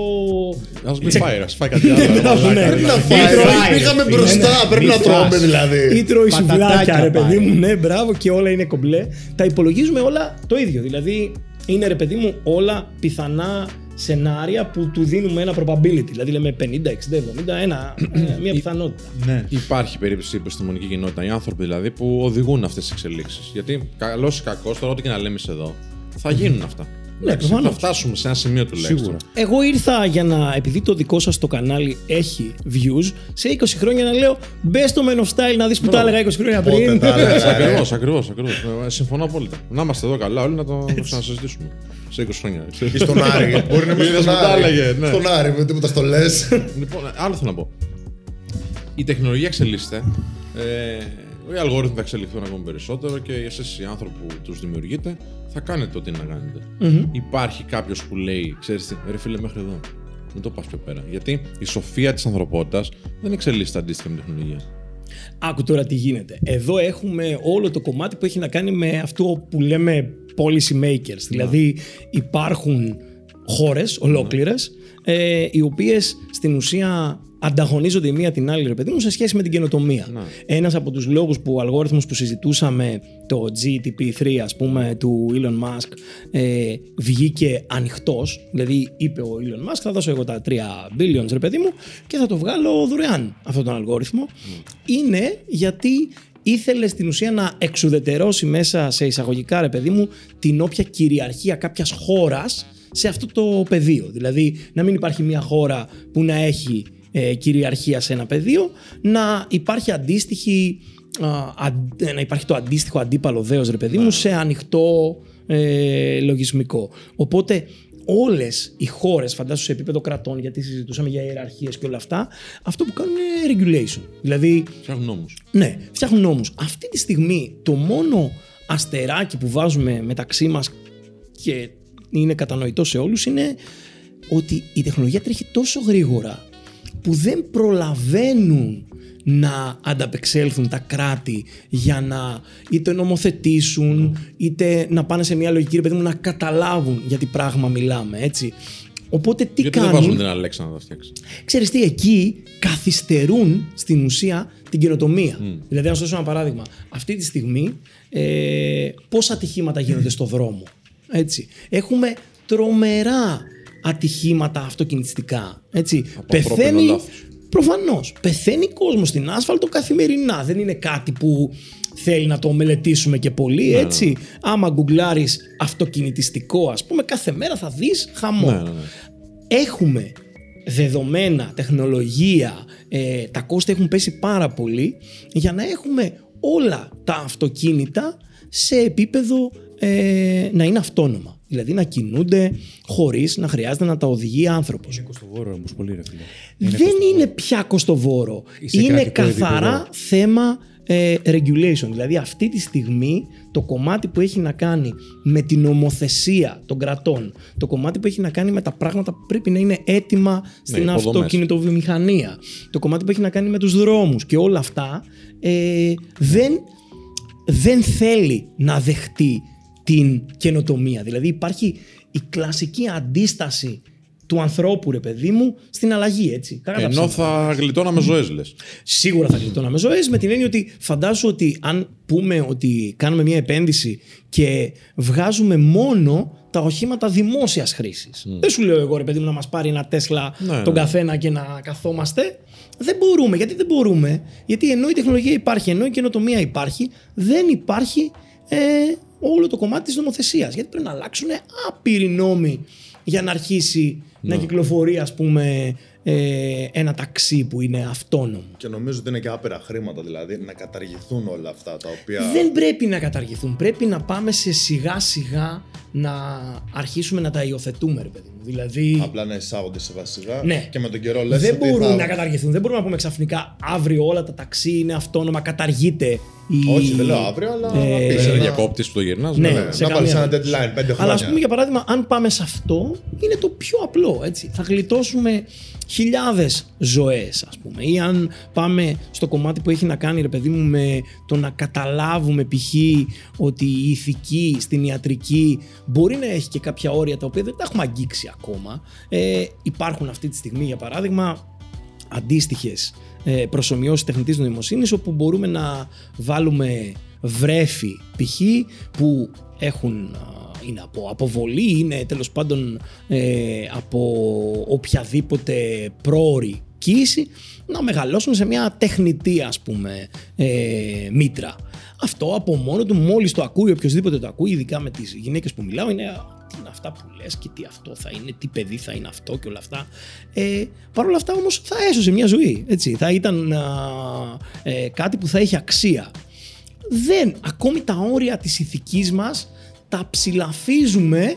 Α μην φάει, ας φάει κάτι άλλο. Μπράβο, ναι. Πρέπει να Ή φάει. τρώει- Πήγαμε Ναι, μπροστά. ναι. Πρέπει Μη να τρώμε φας. δηλαδή. Ή τρώει Πατατάκια σουβλάκια, ρε παιδί πάει. μου. Ναι, μπράβο, και όλα είναι κομπλέ. Τα υπολογίζουμε όλα το ίδιο. Δηλαδή, είναι ρε παιδί μου όλα πιθανά σενάρια που του δίνουμε ένα probability. Δηλαδή, λέμε 50, 60, 70, ένα, ε, μια πιθανότητα. Ναι. Υπάρχει περίπτωση στην επιστημονική κοινότητα, οι άνθρωποι δηλαδή, που οδηγούν αυτές τις εξελίξεις. Γιατί καλός ή κακός, τώρα ό,τι και να λέμε σε εδώ, θα γίνουν αυτά. Ναι, Εντάξει, προφανώς. Θα φτάσουμε σε ένα σημείο τουλάχιστον. Σίγουρα. Εγώ ήρθα για να, επειδή το δικό σας το κανάλι έχει views, σε 20 χρόνια να λέω μπες στο Men of Style να δεις που τα Μπράβο. έλεγα 20 χρόνια Πότε πριν. τα έλεγα. Ακριβώς, ακριβώς. Ακριβώς. Ε, Συμφωνώ απόλυτα. Να είμαστε εδώ καλά, όλοι να το ξανασυζητήσουμε. Σε 20 χρόνια. Ή στον Άρη. Μπορεί να είμαστε Είδες στον που τα Άρη. έλεγε, ναι. Στον Άρη, με τίποτα στο λες. Λοιπόν, άλλο θέλω να πω. Η τεχνολογία εξελίσσεται. Ε, οι αλγόριθμοι θα εξελιχθούν ακόμη περισσότερο και εσείς οι άνθρωποι που τους δημιουργείτε θα κάνετε ό,τι είναι να κάνετε. Υπάρχει κάποιος που λέει, ξέρεις τι, ρε φίλε, μέχρι εδώ. Μην το πας πιο πέρα. Γιατί η σοφία της ανθρωπότητας δεν εξελίσσεται αντίστοιχα με την τεχνολογία. Άκου τώρα τι γίνεται. Εδώ έχουμε όλο το κομμάτι που έχει να κάνει με αυτό που λέμε policy makers. Δηλαδή υπάρχουν χώρες ολόκληρες ε, οι οποίες στην ουσία ανταγωνίζονται η μία την άλλη ρε παιδί μου σε σχέση με την καινοτομία. Ναι. Ένας από τους λόγους που ο αλγόριθμος που συζητούσαμε το GTP3 ας πούμε του Elon Musk ε, βγήκε ανοιχτός δηλαδή είπε ο Elon Musk θα δώσω εγώ τα 3 billions ρε παιδί μου και θα το βγάλω δωρεάν αυτόν τον αλγόριθμο είναι γιατί ήθελε στην ουσία να εξουδετερώσει μέσα σε εισαγωγικά ρε παιδί μου την όποια κυριαρχία κάποιας χώρας σε αυτό το πεδίο. Δηλαδή να μην υπάρχει μια χώρα που να έχει ε, κυριαρχία σε ένα πεδίο, να υπάρχει αντίστοιχη, α, αν- ε, να υπάρχει το αντίστοιχο αντίπαλο δέος ρε παιδί μου σε ανοιχτό ε, λογισμικό. Οπότε όλες οι χώρες, φαντάσου σε επίπεδο κρατών, γιατί συζητούσαμε για ιεραρχίες και όλα αυτά, αυτό που κάνουν είναι regulation. Δηλαδή Φτιάχνουν νόμους. ναι, φτιάχνουν νόμους. Αυτή τη στιγμή το μόνο αστεράκι που βάζουμε μεταξύ μας και είναι κατανοητό σε όλους είναι ότι η τεχνολογία τρέχει τόσο γρήγορα που δεν προλαβαίνουν να ανταπεξέλθουν τα κράτη για να είτε νομοθετήσουν είτε να πάνε σε μια λογική ρε παιδί μου να καταλάβουν για τι πράγμα μιλάμε έτσι. Οπότε τι Γιατί δεν κάνουν; βάζουν την Αλέξα να τα φτιάξει. Ξέρεις τι, εκεί καθυστερούν στην ουσία την καινοτομία. Δηλαδή, να σου δώσω ένα παράδειγμα. Αυτή τη στιγμή, ε, πόσα ατυχήματα γίνονται στο δρόμο. Έτσι. Έχουμε τρομερά ατυχήματα αυτοκινητιστικά. Έτσι. Από ανθρώπινο λάθος. Προφανώς. Πεθαίνει κόσμος στην άσφαλτο καθημερινά. Δεν είναι κάτι που θέλει να το μελετήσουμε και πολύ. Ναι, έτσι. Άμα γκουγκλάρεις αυτοκινητιστικό, ας πούμε, κάθε μέρα θα δεις χαμό Ναι, ναι, ναι. έχουμε δεδομένα, τεχνολογία, ε, τα κόστη έχουν πέσει πάρα πολύ για να έχουμε όλα τα αυτοκίνητα σε επίπεδο ε, να είναι αυτόνομα. Δηλαδή να κινούνται χωρίς να χρειάζεται να τα οδηγεί άνθρωπος. Είναι κοστοβόρο όμως πολύ, ρε φίλε. Δεν είναι πια κοστοβόρο. Σε Είναι κρατικό καθαρά επίπεδο. θέμα ε, regulation. Δηλαδή αυτή τη στιγμή το κομμάτι που έχει να κάνει με την ομοθεσία των κρατών, το κομμάτι που έχει να κάνει με τα πράγματα που πρέπει να είναι έτοιμα στην υποδομές. αυτοκινητοβιομηχανία, το κομμάτι που έχει να κάνει με τους δρόμους και όλα αυτά ε, δεν, δεν θέλει να δεχτεί την καινοτομία. Δηλαδή υπάρχει η κλασική αντίσταση του ανθρώπου, ρε παιδί μου, στην αλλαγή, έτσι. Κακά τα Ενώ ψέματα. θα γλιτώναμε ζωές, λες. Σίγουρα θα γλιτώναμε ζωές με την έννοια ότι φαντάσου ότι αν πούμε ότι κάνουμε μια επένδυση και βγάζουμε μόνο τα οχήματα δημόσιας χρήσης. Δεν σου λέω εγώ ρε παιδί μου να μας πάρει ένα Τέσλα Ναι, τον ναι. καθένα και να καθόμαστε. Δεν μπορούμε. Γιατί δεν μπορούμε; Γιατί ενώ η τεχνολογία υπάρχει, ενώ η καινοτομία υπάρχει, δεν υπάρχει ε, όλο το κομμάτι της νομοθεσίας. Γιατί πρέπει να αλλάξουν άπειροι νόμοι για να αρχίσει να κυκλοφορεί, ας πούμε, ε, ένα ταξί που είναι αυτόνομο. Και νομίζω ότι είναι και άπειρα χρήματα δηλαδή να καταργηθούν όλα αυτά τα οποία. Δεν πρέπει να καταργηθούν. Πρέπει να πάμε σε σιγά σιγά να αρχίσουμε να τα υιοθετούμε, ρε παιδί μου. Δηλαδή. Απλά να εισάγονται σιγά σιγά. Ναι. Και με τον καιρό λες. δεν μπορούν να καταργηθούν. Δεν μπορούμε να πούμε ξαφνικά αύριο όλα τα ταξί είναι αυτόνομα, καταργείται η. Όχι, δεν λέω αύριο, αλλά. Ε, να πεις Δεν είναι ένα- διακόπτης που το γυρνάς. Ναι. Ναι, σε να βάλει καμία ένα περίπτωση. deadline πέντε χρόνια. Αλλά ας πούμε για παράδειγμα, αν πάμε σε αυτό, είναι το πιο απλό. Έτσι. Θα γλιτώσουμε χιλιάδες ζωές, ας πούμε. Ή αν πάμε στο κομμάτι που έχει να κάνει, ρε παιδί μου, με το να καταλάβουμε π.χ. ότι η ηθική στην ιατρική μπορεί να έχει και κάποια όρια τα οποία δεν τα έχουμε αγγίξει ακόμα. Ε, υπάρχουν αυτή τη στιγμή, για παράδειγμα, αντίστοιχες ε, προσωμιώσεις τεχνητής νοημοσύνης, όπου μπορούμε να βάλουμε βρέφη π.χ. που έχουν, α, είναι από αποβολή, είναι τέλος πάντων ε, από οποιαδήποτε πρόορη κοίηση, να μεγαλώσουν σε μια τεχνητή ας πούμε ε, μήτρα. Αυτό από μόνο του μόλις το ακούει οποιοδήποτε το ακούει, ειδικά με τις γυναίκες που μιλάω, είναι τι είναι αυτά που λες και τι αυτό θα είναι, τι παιδί θα είναι αυτό και όλα αυτά. Ε, Παρ' όλα αυτά όμως θα έσωσε μια ζωή, έτσι. Θα ήταν α, ε, κάτι που θα έχει αξία. Δεν, ακόμη τα όρια της ηθικής μας τα ψηλαφίζουμε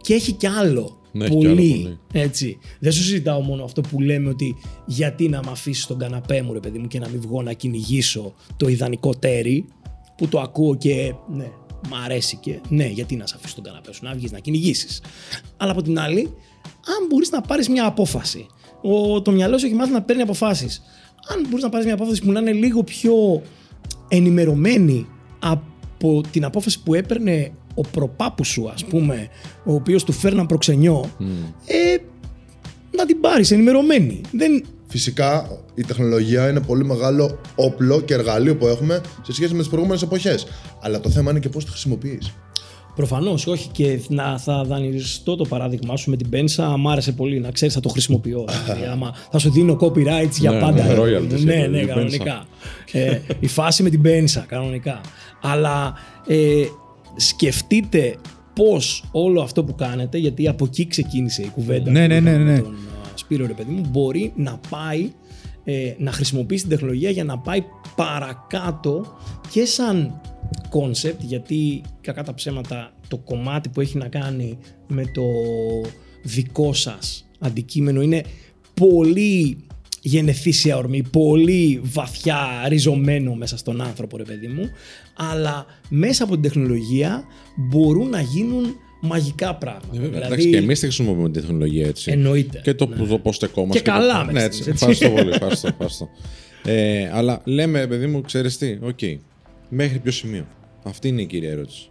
και έχει κι άλλο. Ναι, έχει κι άλλο πολύ, πολύ. έτσι. Δεν σου συζητάω μόνο αυτό που λέμε ότι γιατί να με αφήσεις στον καναπέ μου, ρε παιδί μου, και να μην βγω να κυνηγήσω το ιδανικό τέρι, που το ακούω και ναι, μ' αρέσει και ναι, γιατί να σε αφήσεις στον καναπέ σου, να βγεις να κυνηγήσεις. Αλλά από την άλλη, αν μπορείς να πάρεις μια απόφαση, ο, το μυαλό σου έχει μάθει να παίρνει αποφάσεις. Αν μπορείς να πάρεις μια απόφαση που να είναι λίγο πιο ενημερωμένη από την απόφαση που έπαιρνε ο προπάπους σου, ας πούμε, ο οποίος του φέρναν προξενιό, ε, να την πάρεις ενημερωμένη. Δεν, Φυσικά η τεχνολογία είναι πολύ μεγάλο όπλο και εργαλείο που έχουμε σε σχέση με τις προηγούμενες εποχές. Αλλά το θέμα είναι και πώς το χρησιμοποιείς. Προφανώς, όχι και να, θα δανειριστώ το παράδειγμά σου με την πένσα. Μ' άρεσε πολύ να ξέρεις, θα το χρησιμοποιώ. δηλαδή, άμα θα σου δίνω copyrights για Ναι, πάντα. ναι, ρε royalties παιδί μου. για ναι, το- ναι, την κανονικά. ε, η φάση με την πένσα, κανονικά. Αλλά ε, σκεφτείτε πώς όλο αυτό που κάνετε, γιατί από εκεί ξεκίνησε η κουβέντα Ναι, που ναι, ναι, είχαμε με ναι. τον α, Σπύρο, ρε παιδί μου, μπορεί να πάει ε, να χρησιμοποιήσει την τεχνολογία για να πάει παρακάτω και σαν κόνσεπτ γιατί κακά τα ψέματα το κομμάτι που έχει να κάνει με το δικό σας αντικείμενο είναι πολύ γενετήσια ορμή, πολύ βαθιά ριζωμένο μέσα στον άνθρωπο ρε παιδί μου αλλά μέσα από την τεχνολογία μπορούν να γίνουν μαγικά πράγματα. Ε, βέβαια, Δηλαδή, Εντάξει, και εμείς τη χρησιμοποιούμε την τεχνολογία έτσι. Εννοείται. Και το, Ναι. το πώς στεκόμαστε. Και καλά το... με ναι, τις έτσι. στιγμές, έτσι. Ευχαριστώ πολύ. Ευχαριστώ, ευχαριστώ. Ε, αλλά λέμε, παιδί μου, ξέρεις τι, οκ. Μέχρι ποιο σημείο. Αυτή είναι η κύρια ερώτηση.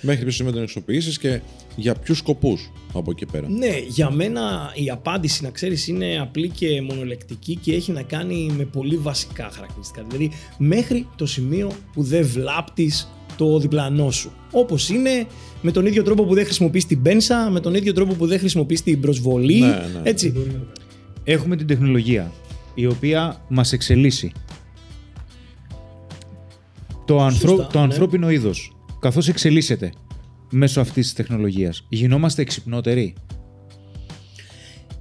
Μέχρι ποιο σημείο τον χρησιμοποιήσει και για ποιους σκοπούς από εκεί πέρα. Ναι, για μένα η απάντηση να ξέρεις είναι απλή και μονολεκτική και έχει να κάνει με πολύ βασικά χαρακτηριστικά. Δηλαδή μέχρι το σημείο που δεν βλάπτεις το διπλανό σου. Όπως είναι με τον ίδιο τρόπο που δεν χρησιμοποιείς την πένσα, με τον ίδιο τρόπο που δεν χρησιμοποιείς την προσβολή. Ναι, ναι. Έτσι. Έχουμε την τεχνολογία η οποία μας εξελίσσει. Το, ανθρω... Σωστά, το ναι. ανθρώπινο είδος, καθώς εξελίσσεται μέσω αυτής της τεχνολογίας, γινόμαστε εξυπνότεροι.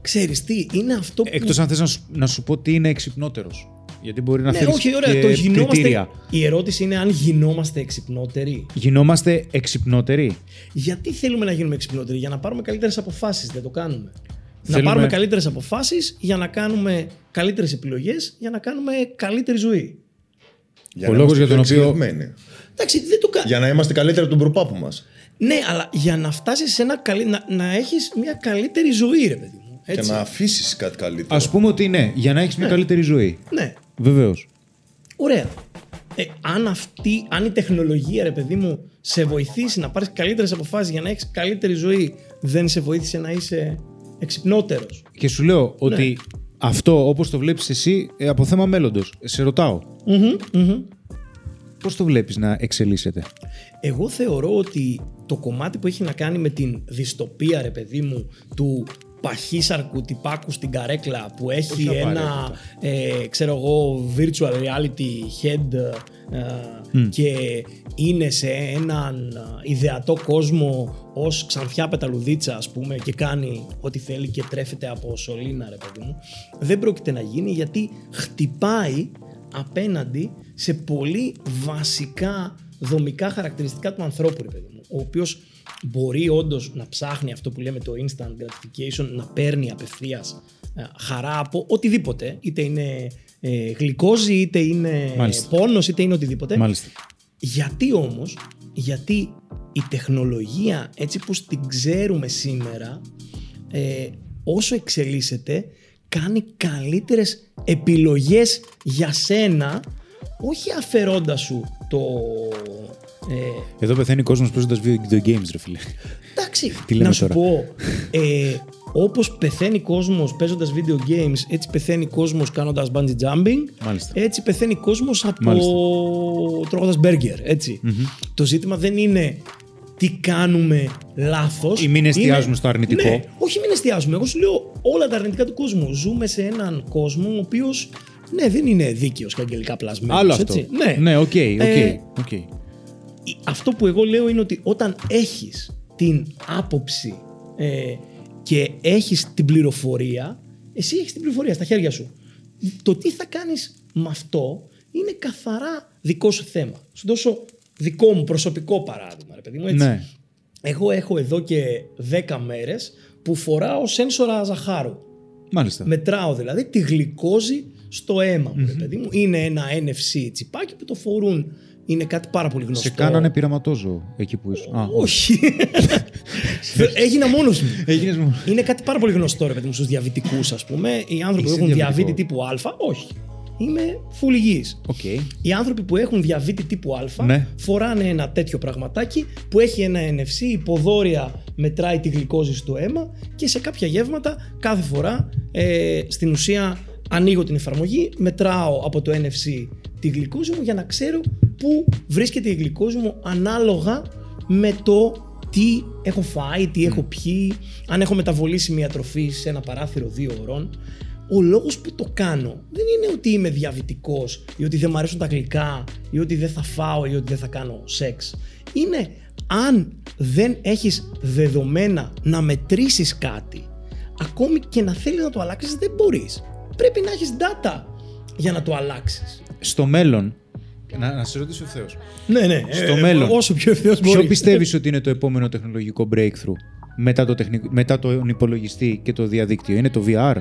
Ξέρεις τι, είναι αυτό που... Εκτός αν θες να σου, να σου πω τι είναι εξυπνότερος. Γιατί μπορεί να ναι, θέλεις όχι, ωραία, και το γινόμαστε... κριτήρια. Η ερώτηση είναι αν γινόμαστε εξυπνότεροι. Γινόμαστε εξυπνότεροι. Γιατί θέλουμε να γίνουμε εξυπνότεροι, για να πάρουμε καλύτερες αποφάσεις, δεν το κάνουμε. Να Θέλουμε- πάρουμε καλύτερες αποφάσεις για να κάνουμε καλύτερες επιλογές, για να κάνουμε καλύτερη ζωή. Για Ο να λόγος είμαστε για τον πιο οποίο- εξελιγμένοι. Εντάξει, δεν το κάνει. Για να είμαστε καλύτεροι από τον προπάπου μας. Ναι, αλλά για να φτάσεις σε ένα καλύ... να, να έχεις μια καλύτερη ζωή, ρε παιδί μου. Και Έτσι. να αφήσεις κάτι καλύτερο. Ας πούμε ότι ναι, για να έχεις μια καλύτερη ζωή. Ναι, Βεβαίως. ωραία. Ε, αν, αυτή, αν η τεχνολογία, ρε παιδί μου, σε βοηθήσει να πάρεις καλύτερες αποφάσεις για να έχεις καλύτερη ζωή, δεν σε βοήθησε να είσαι εξυπνότερος. Και σου λέω ότι αυτό όπως το βλέπεις εσύ ε, από θέμα μέλλοντος. Σε ρωτάω. Πώς το βλέπεις να εξελίσσεται; Εγώ θεωρώ ότι το κομμάτι που έχει να κάνει με την δυστοπία, ρε παιδί μου, του παχύσαρκου τυπάκου στην καρέκλα που έχει Όχι ένα ε, ξέρω εγώ virtual reality head ε, και είναι σε έναν ε, ιδεατό κόσμο ως ξανθιά πεταλουδίτσα ας πούμε και κάνει ό,τι θέλει και τρέφεται από σωλήνα ρε παιδί μου δεν πρόκειται να γίνει γιατί χτυπάει απέναντι σε πολύ βασικά δομικά χαρακτηριστικά του ανθρώπου ρε παιδί μου ο οποίος μπορεί όντως να ψάχνει αυτό που λέμε το instant gratification, να παίρνει απευθείας χαρά από οτιδήποτε. Είτε είναι ε, γλυκόζη, είτε είναι Μάλιστα. πόνος, είτε είναι οτιδήποτε. Μάλιστα. Γιατί όμως, γιατί η τεχνολογία έτσι που την ξέρουμε σήμερα, ε, όσο εξελίσσεται, κάνει καλύτερες επιλογές για σένα, όχι αφαιρώντας σου το... Ε, Εδώ πεθαίνει ο κόσμος παίζοντας video games, ρε φίλε. Εντάξει, Τι λέμε να σου τώρα; πω, ε, όπως πεθαίνει κόσμος παίζοντας video games, έτσι πεθαίνει κόσμος κάνοντας bungee jumping, Μάλιστα. έτσι πεθαίνει κόσμος από Μάλιστα. τρώγοντας burger, ετσι Το ζήτημα δεν είναι τι κάνουμε λάθος. Ή μην εστιάζουμε είναι- στο αρνητικό. Ναι, όχι μην εστιάζουμε. Εγώ σου λέω όλα τα αρνητικά του κόσμου. Ζούμε σε έναν κόσμο ο οποίος ναι, δεν είναι δίκαιος και αγγελικά πλασμένος. Άλλο αυτό. έτσι. Ναι, ναι, οκ, οκ. Ε, οκ. αυτό που εγώ λέω είναι ότι όταν έχεις την άποψη ε, και έχεις την πληροφορία, εσύ έχεις την πληροφορία στα χέρια σου. Το τι θα κάνεις με αυτό είναι καθαρά δικό σου θέμα. Σου δώσω δικό μου προσωπικό παράδειγμα, ρε παιδί μου, έτσι. Ναι. Εγώ έχω εδώ και 10 μέρες που φοράω σένσορα ζαχάρου. Μάλιστα. Μετράω δηλαδή τη γλυκόζη στο αίμα μου, ρε παιδί μου. Είναι ένα NFC τσιπάκι που το φορούν. Είναι κάτι πάρα πολύ γνωστό. Σε κάνανε πειραματόζω εκεί που ήσουν. Α, Όχι. Έγινα μόνος μου. Έγινες μου. Είναι κάτι πάρα πολύ γνωστό, ρε παιδί μου, στους διαβητικούς, ας πούμε. Οι άνθρωποι που Είσαι έχουν διαβητικό. διαβήτη τύπου Α, όχι. Είμαι full υγιής. Οκ. Οι άνθρωποι που έχουν διαβήτη τύπου Α Ναι. φοράνε ένα τέτοιο πραγματάκι που έχει ένα NFC, υποδόρια μετράει τη γλυκόζη στο αίμα και σε κάποια γεύματα κάθε φορά ε, στην ουσία ανοίγω την εφαρμογή, μετράω από το NFC τη γλυκόζη μου για να ξέρω πού βρίσκεται η γλυκόζη μου ανάλογα με το τι έχω φάει, τι έχω πιει, αν έχω μεταβολήσει μια τροφή σε ένα παράθυρο δύο ώρων. Ο λόγος που το κάνω δεν είναι ότι είμαι διαβητικός ή ότι δεν μου αρέσουν τα γλυκά ή ότι δεν θα φάω ή ότι δεν θα κάνω σεξ. Είναι αν δεν έχεις δεδομένα να μετρήσεις κάτι, ακόμη και να θέλεις να το αλλάξεις δεν μπορείς. Πρέπει να έχεις data για να το αλλάξεις. Στο μέλλον. Να, να σε ρωτήσω ευθέω. Ναι, ναι. Στο μέλλον. Όσο πιο ευθέως μπορείς. Ποιο πιστεύεις ότι είναι το επόμενο τεχνολογικό breakthrough μετά, το τεχνικ- μετά τον υπολογιστή και το διαδίκτυο, Είναι το VR,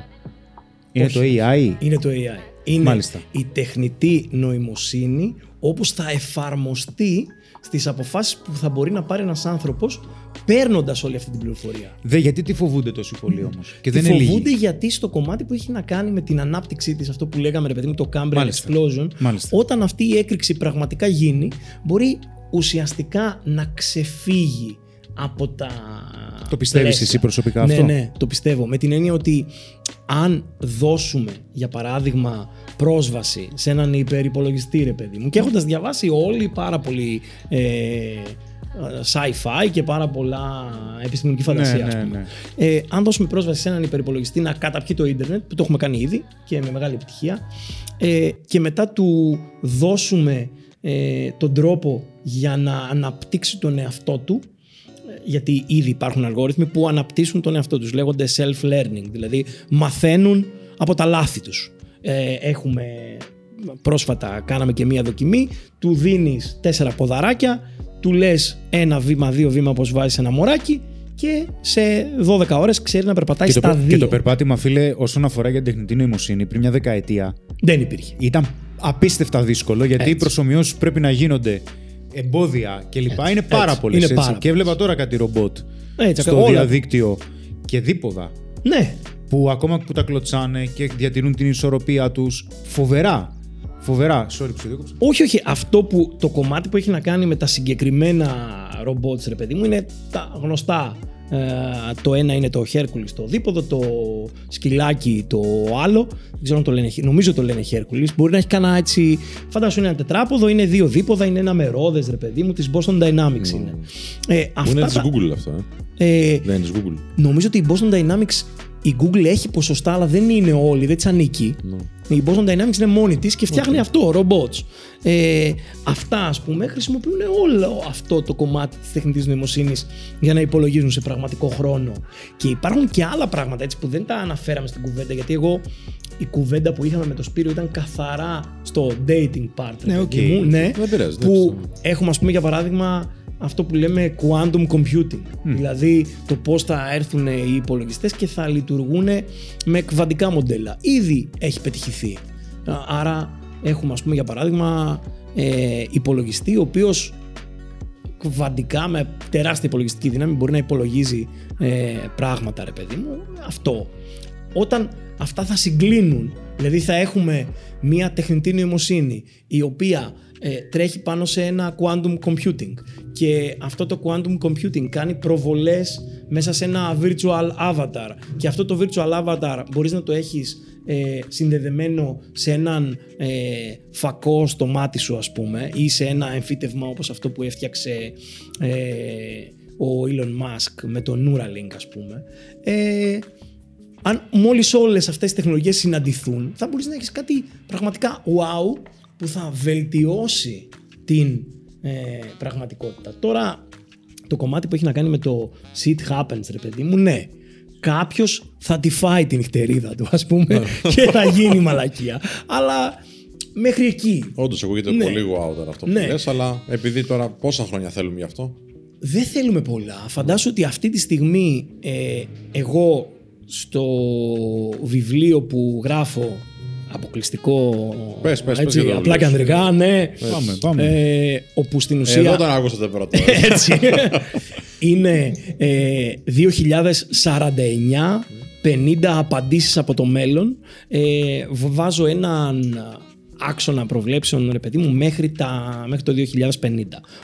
Είναι Όχι. το AI. Είναι το AI. Είναι Μάλιστα. η τεχνητή νοημοσύνη όπως θα εφαρμοστεί στις αποφάσεις που θα μπορεί να πάρει ένας άνθρωπος παίρνοντας όλη αυτή την πληροφορία. Δε, γιατί τη φοβούνται τόσο πολύ όμως; Και Τη δεν είναι φοβούνται λίγοι. γιατί στο κομμάτι που έχει να κάνει με την ανάπτυξή της, αυτό που λέγαμε ρε παιδί μου, το Cambrian Μάλιστα. Explosion, Μάλιστα. όταν αυτή η έκρηξη πραγματικά γίνει, μπορεί ουσιαστικά να ξεφύγει από τα. Το πιστεύεις πλαίσια. εσύ προσωπικά ναι, αυτό; Ναι, το πιστεύω. Με την έννοια ότι αν δώσουμε, για παράδειγμα, πρόσβαση σε έναν υπερυπολογιστή, ρε παιδί μου, και έχοντας διαβάσει όλοι πάρα πολύ ε, sci-fi και πάρα πολλά επιστημονική φαντασία, Ναι, ας ναι, πούμε. ναι. Ε, αν δώσουμε πρόσβαση σε έναν υπερυπολογιστή να καταπιεί το ίντερνετ, που το έχουμε κάνει ήδη και με μεγάλη επιτυχία, ε, και μετά του δώσουμε ε, τον τρόπο για να αναπτύξει τον εαυτό του, ε, γιατί ήδη υπάρχουν αλγόριθμοι που αναπτύσσουν τον εαυτό τους, λέγονται self-learning, δηλαδή μαθαίνουν από τα λάθη τους. Ε, έχουμε πρόσφατα κάναμε και μία δοκιμή, του δίνεις τέσσερα ποδαράκια, του λες ένα βήμα, δύο βήμα πως βάζεις ένα μωράκι και σε 12 ώρες ξέρει να περπατάει Και το, στα πε- δύο. και το περπάτημα, φίλε, όσον αφορά για την τεχνητή νοημοσύνη, πριν μια δεκαετία Δεν υπήρχε. ήταν απίστευτα δύσκολο γιατί Έτσι. οι προσωμιώσεις πρέπει να γίνονται εμπόδια κλπ. Είναι πάρα έτσι. πολλές. Είναι πάρα Και έβλεπα τώρα κάτι ρομπότ Έτσι, στο όλα. διαδίκτυο και δίποδα Ναι, που ακόμα που τα κλωτσάνε και διατηρούν την ισορροπία τους. Φοβερά. Φοβερά. Sorry που σε διέκοψα. Όχι, όχι. Αυτό που το κομμάτι που έχει να κάνει με τα συγκεκριμένα ρομπότς, ρε παιδί μου, είναι τα γνωστά Ε, το ένα είναι το Χέρκουλης το δίποδο, το σκυλάκι το άλλο. Δεν ξέρω αν το λένε, νομίζω το λένε Χέρκουλης. Μπορεί να έχει κανένα έτσι, φαντάσου είναι ένα τετράποδο, είναι δύο δίποδα, είναι ένα μερόδες ρε παιδί μου, της Boston Dynamics είναι. Ε, Που αυτά είναι της τα- Google αυτό, ε. ε, Δεν είναι της Google. Νομίζω ότι η Boston Dynamics η Google έχει ποσοστά, αλλά δεν είναι όλοι, δεν της ανήκει. Η Boston Dynamics είναι μόνη της και φτιάχνει αυτό, robots. Ε, αυτά, ας πούμε, χρησιμοποιούν όλο αυτό το κομμάτι της τεχνητής νοημοσύνης για να υπολογίζουν σε πραγματικό χρόνο. Και υπάρχουν και άλλα πράγματα έτσι που δεν τα αναφέραμε στην κουβέντα, γιατί εγώ η κουβέντα που είχαμε με το Σπύρο ήταν καθαρά στο dating part. ρε Ναι, παιδί οκ. μου, ναι, Δεν πειράζει, που εντάξει. έχουμε, ας πούμε, για παράδειγμα, αυτό που λέμε quantum computing. Δηλαδή το πώς θα έρθουν οι υπολογιστές και θα λειτουργούν με κβαντικά μοντέλα. Ήδη έχει πετυχηθεί. Α, Άρα έχουμε ας πούμε για παράδειγμα ε, υπολογιστή ο οποίος κβαντικά με τεράστια υπολογιστική δύναμη μπορεί να υπολογίζει ε, πράγματα ρε παιδί μου. Αυτό. Όταν αυτά θα συγκλίνουν, δηλαδή θα έχουμε μια τεχνητή νοημοσύνη η οποία ε, τρέχει πάνω σε ένα quantum computing. Και αυτό το quantum computing κάνει προβολές μέσα σε ένα virtual avatar. Και αυτό το virtual avatar μπορείς να το έχεις ε, συνδεδεμένο σε έναν ε, φακό στο μάτι σου ας πούμε ή σε ένα εμφύτευμα όπως αυτό που έφτιαξε ε, ο Elon Musk με το Neuralink ας πούμε. Ε, αν μόλις όλες αυτές οι τεχνολογίες συναντηθούν θα μπορείς να έχεις κάτι πραγματικά wow που θα βελτιώσει την ε, πραγματικότητα. Τώρα το κομμάτι που έχει να κάνει με το shit happens ρε παιδί μου, ναι. Κάποιος θα τη φάει την νυχτερίδα του ας πούμε και θα γίνει μαλακία. Αλλά μέχρι εκεί. Όντως ακούγεται Ναι. πολύ wow τώρα αυτό που Ναι. λες, αλλά επειδή τώρα πόσα χρόνια θέλουμε γι' αυτό; Δεν θέλουμε πολλά. Φαντάσου ότι αυτή τη στιγμή ε, εγώ στο βιβλίο που γράφω αποκλειστικό Πες, πες, πες έτσι, για το απλά και βιβλίο σου. ανδρικά, ναι. Πάμε, πάμε. Ε, όπου στην ουσία Εδώ τον άκουσατε πρώτα. έτσι, είναι ε, 2049 50 απαντήσεις από το μέλλον ε, β- βάζω έναν άξονα προβλέψεων ρε παιδί μου μέχρι, τα, μέχρι το 2050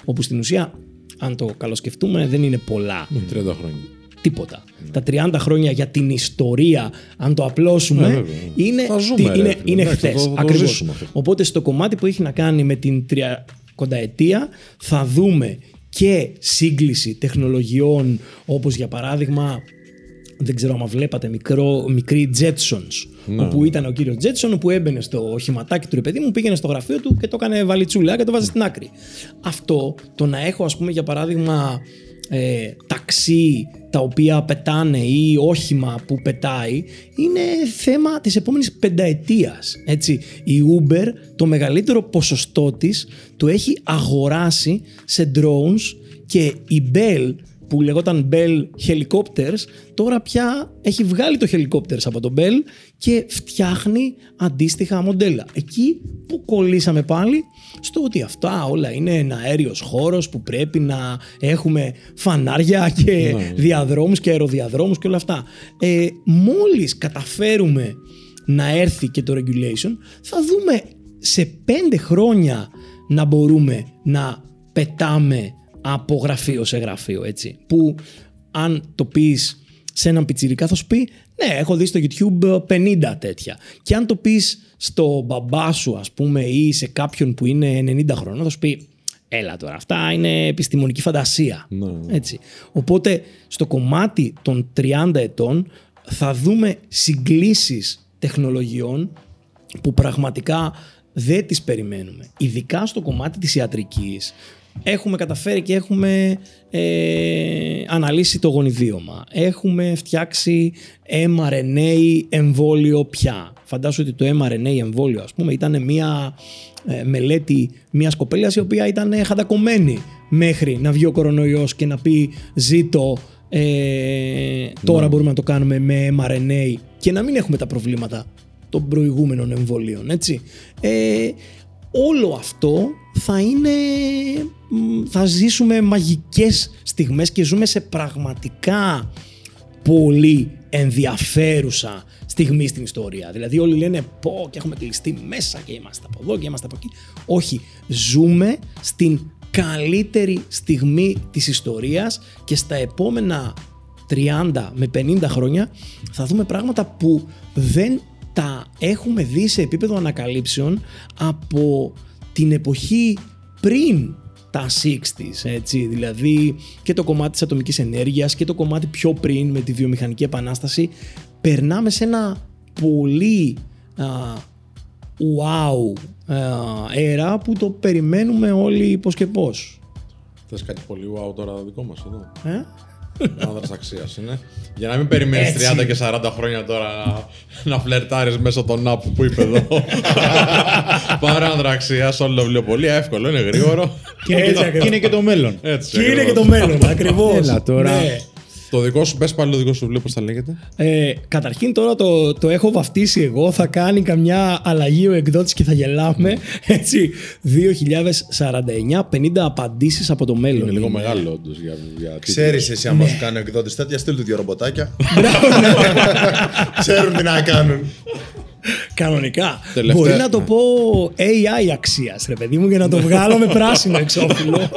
όπου στην ουσία αν το καλοσκεφτούμε δεν είναι πολλά 30 χρόνια. Τίποτα. Τα 30 χρόνια για την ιστορία, αν το απλώσουμε, Ναι, βέβαια. είναι, Θα ζούμε, τι- ρε, είναι, φίλε. είναι Εντάξει, θα χθες. το- θα το Ακριβώς. ζήσουμε αυτό. Οπότε στο κομμάτι που έχει να κάνει με την τριακονταετία θα δούμε και σύγκληση τεχνολογιών όπως για παράδειγμα δεν ξέρω αν βλέπατε μικρό, μικρή Jetsons Ναι. όπου ήταν ο κύριος Jetson που έμπαινε στο οχηματάκι του ρε παιδί μου πήγαινε στο γραφείο του και το έκανε βαλιτσούλα και το βάζε στην άκρη αυτό το να έχω ας πούμε για παράδειγμα ε, ταξί τα οποία πετάνε ή όχημα που πετάει είναι θέμα της επόμενης πενταετίας. Έτσι, η Uber το μεγαλύτερο ποσοστό της το έχει αγοράσει σε drones και η Bell που λεγόταν Bell Helicopters τώρα πια έχει βγάλει το Helicopters από το Bell και φτιάχνει αντίστοιχα μοντέλα. Εκεί που κολλήσαμε πάλι στο ότι αυτά όλα είναι ένα αέριος χώρος που πρέπει να έχουμε φανάρια και διαδρόμους και αεροδιαδρόμους και όλα αυτά. Ε, μόλις καταφέρουμε να έρθει και το regulation θα δούμε σε πέντε χρόνια να μπορούμε να πετάμε από γραφείο σε γραφείο έτσι που αν το πεις σε έναν πιτσιρικά θα σου πει ναι έχω δει στο YouTube 50 τέτοια και αν το πεις στο μπαμπά σου ας πούμε ή σε κάποιον που είναι 90 χρονών θα σου πει έλα τώρα αυτά είναι επιστημονική φαντασία Ναι. έτσι. οπότε στο κομμάτι των 30 ετών θα δούμε συγκλήσεις τεχνολογιών που πραγματικά δεν τις περιμένουμε. Ειδικά στο κομμάτι της ιατρικής έχουμε καταφέρει και έχουμε ε, αναλύσει το γονιδίωμα. Έχουμε φτιάξει mRNA εμβόλιο πια. Φαντάσου ότι το mRNA εμβόλιο ας πούμε ήταν μια ε, μελέτη μιας κοπέλας η οποία ήταν χαντακωμένη μέχρι να βγει ο κορονοϊός και να πει ζήτω ε, τώρα μπορούμε να το κάνουμε με mRNA και να μην έχουμε τα προβλήματα των προηγούμενων εμβολίων, έτσι. Ε, όλο αυτό θα είναι, μ, θα ζήσουμε μαγικές στιγμές και ζούμε σε πραγματικά πολύ ενδιαφέρουσα στιγμή στην ιστορία. Δηλαδή όλοι λένε πω και έχουμε κλειστεί μέσα και είμαστε από εδώ και είμαστε από εκεί. Όχι, ζούμε στην καλύτερη στιγμή της ιστορίας και στα επόμενα 30 με 50 χρόνια θα δούμε πράγματα που δεν τα έχουμε δει σε επίπεδο ανακαλύψεων από την εποχή πριν τα 60s, έτσι, δηλαδή και το κομμάτι της ατομικής ενέργειας και το κομμάτι πιο πριν με τη βιομηχανική επανάσταση περνάμε σε ένα πολύ α, wow αέρα που το περιμένουμε όλοι πώς και πώς. Θες κάτι πολύ wow τώρα δικό μας εδώ. Ε; Άνδρας αξίας είναι. Για να μην περιμένεις Έτσι. 30 και 40 χρόνια τώρα να, να φλερτάρεις μέσω των app που είπε εδώ. Πάρε άνδρα αξίας, όλο το βιβλίο πολύ εύκολο, είναι γρήγορο. Και έτσι Και ακριβώς. είναι και το μέλλον. Έτσι, Και είναι ακριβώς. και το μέλλον, ακριβώς. Έλα τώρα. Ναι. Το δικό σου, πες πάλι το δικό σου βιβλίο πώς θα λέγεται. Ε, καταρχήν τώρα το, το έχω βαφτίσει εγώ, θα κάνει καμιά αλλαγή ο εκδότης και θα γελάμε. Έτσι, 2049, 50 απαντήσεις από το μέλλον. Είναι λίγο είναι. μεγάλο όντως για, για τίτλο. Ξέρεις εσύ, άμα σου κάνει ο εκδότης τέτοια, στείλ του δύο ρομποτάκια. Ξέρουν τι να κάνουν. Κανονικά. Τελευταία- Μπορεί να το πω AI αξίας, ρε παιδί μου, για να το βγάλω με πράσινο εξώφυλλο.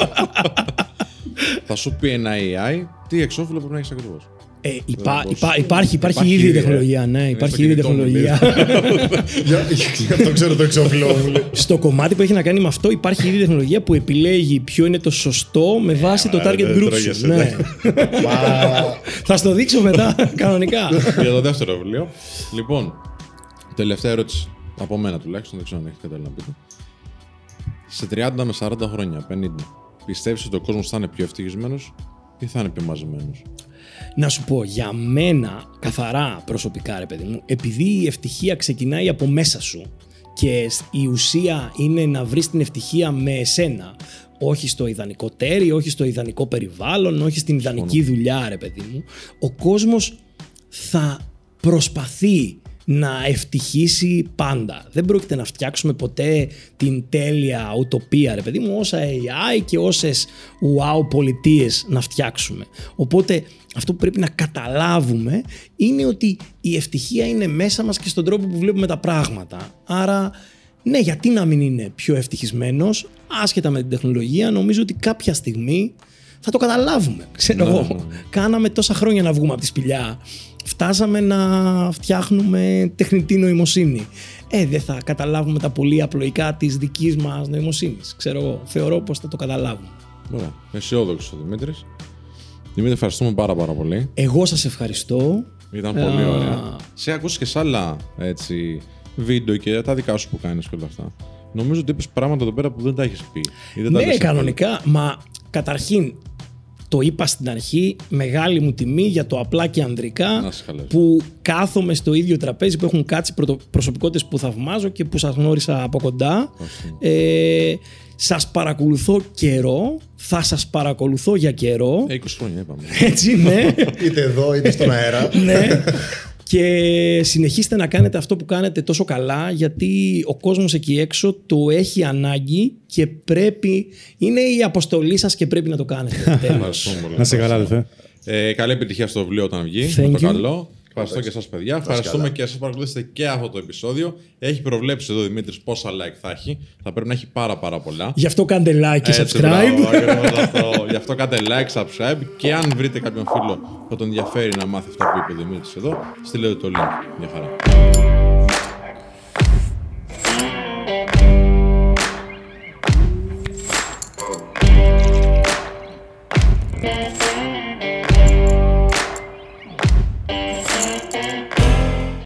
Θα σου πει ένα AI τι εξώφυλλο πρέπει να έχεις ακριβώς. Ε, υπά- Δεν υπά- μπορείς. υπάρχει, υπάρχει, Υπάρχει ήδη ήδη, τεχνολογία, ε. ναι, Είναι υπάρχει στο ήδη κινητό μου, τεχνολογία. Για- Γι' αυτό ξέρω το εξώφυλλο μου. λέει. Στο κομμάτι που έχει να κάνει με αυτό υπάρχει ήδη τεχνολογία που επιλέγει ποιο είναι το σωστό με βάση το Ε, target δεν group σου. τρώγεσαι, Ναι. ναι. Μα, Θα στο δείξω μετά, κανονικά. για το δεύτερο βιβλίο. Λοιπόν, τελευταία ερώτηση. Από μένα τουλάχιστον, δεν ξέρω αν έχεις κάτι άλλο να πείτε. Σε 30 με 40 χρόνια, 50, πιστεύεις ότι ο κόσμος θα είναι πιο ευτυχισμένος; Ή θα είναι πιο μαζεμένος; Να σου πω, για μένα, καθαρά προσωπικά ρε παιδί μου, επειδή η ευτυχία ξεκινάει από μέσα σου και σ- η ουσία είναι να βρεις την ευτυχία με εσένα, όχι στο ιδανικό τέρι, όχι στο ιδανικό περιβάλλον, όχι στην ιδανική δουλειά ρε παιδί μου, ο κόσμος θα προσπαθεί να ευτυχήσει πάντα. Δεν πρόκειται να φτιάξουμε ποτέ την τέλεια ουτοπία, ρε παιδί μου, όσα AI και όσες wow πολιτείες να φτιάξουμε. Οπότε αυτό που πρέπει να καταλάβουμε είναι ότι η ευτυχία είναι μέσα μας και στον τρόπο που βλέπουμε τα πράγματα. Άρα, ναι, γιατί να μην είναι πιο ευτυχισμένος, άσχετα με την τεχνολογία, νομίζω ότι κάποια στιγμή θα το καταλάβουμε. Ξέρω Ναι, εγώ. ναι, ναι. Κάναμε τόσα χρόνια να βγούμε από τη σπηλιά. Φτάσαμε να φτιάχνουμε τεχνητή νοημοσύνη. Ε, δεν θα καταλάβουμε τα πολύ απλοϊκά της δικής μας νοημοσύνης. Ξέρω εγώ. Θεωρώ πως θα το καταλάβουμε. Ωραία. Αισιόδοξος ο Δημήτρης. Δημήτρη, ευχαριστούμε πάρα πάρα πολύ. Εγώ σας ευχαριστώ. Ήταν πολύ Α. ωραία. Σε ακούσει και σε άλλα έτσι, βίντεο και τα δικά σου που κάνεις και όλα αυτά. Νομίζω ότι είπες πράγματα εδώ πέρα που δεν τα έχεις πει. ή δεν τα Ναι, λες κανονικά. Μα καταρχήν το είπα στην αρχή, μεγάλη μου τιμή για το απλά και ανδρικά Να σε καλά. που κάθομαι στο ίδιο τραπέζι που έχουν κάτσει πρωτο- προσωπικότητες που θαυμάζω και που σας γνώρισα από κοντά. Ε, σας παρακολουθώ καιρό, θα σας παρακολουθώ για καιρό. Ε, 20 χρόνια είπαμε. Έτσι, ναι. είτε εδώ είτε στον αέρα. ναι. Και συνεχίστε να κάνετε αυτό που κάνετε τόσο καλά γιατί ο κόσμος εκεί έξω το έχει ανάγκη και πρέπει, είναι η αποστολή σας και πρέπει να το κάνετε. Τέλος. Ευχαριστούμε πολύ. Να σε καλά, αδελφέ. Ε, καλή επιτυχία στο βιβλίο όταν βγει. Thank με το you. καλό. Ευχαριστώ και εσάς, παιδιά. Ευχαριστούμε και εσάς που παρακολουθήσατε και αυτό το επεισόδιο. Έχει προβλέψει εδώ ο Δημήτρης πόσα like θα έχει. Θα πρέπει να έχει πάρα πάρα πολλά. Γι' αυτό κάντε like και Έτσι, subscribe. μπράβο, ακριβώς αυτό. Γι' αυτό κάντε like, subscribe και αν βρείτε κάποιον φίλο που τον ενδιαφέρει να μάθει αυτά που είπε ο Δημήτρης εδώ, στείλτε το link. Μια χαρά.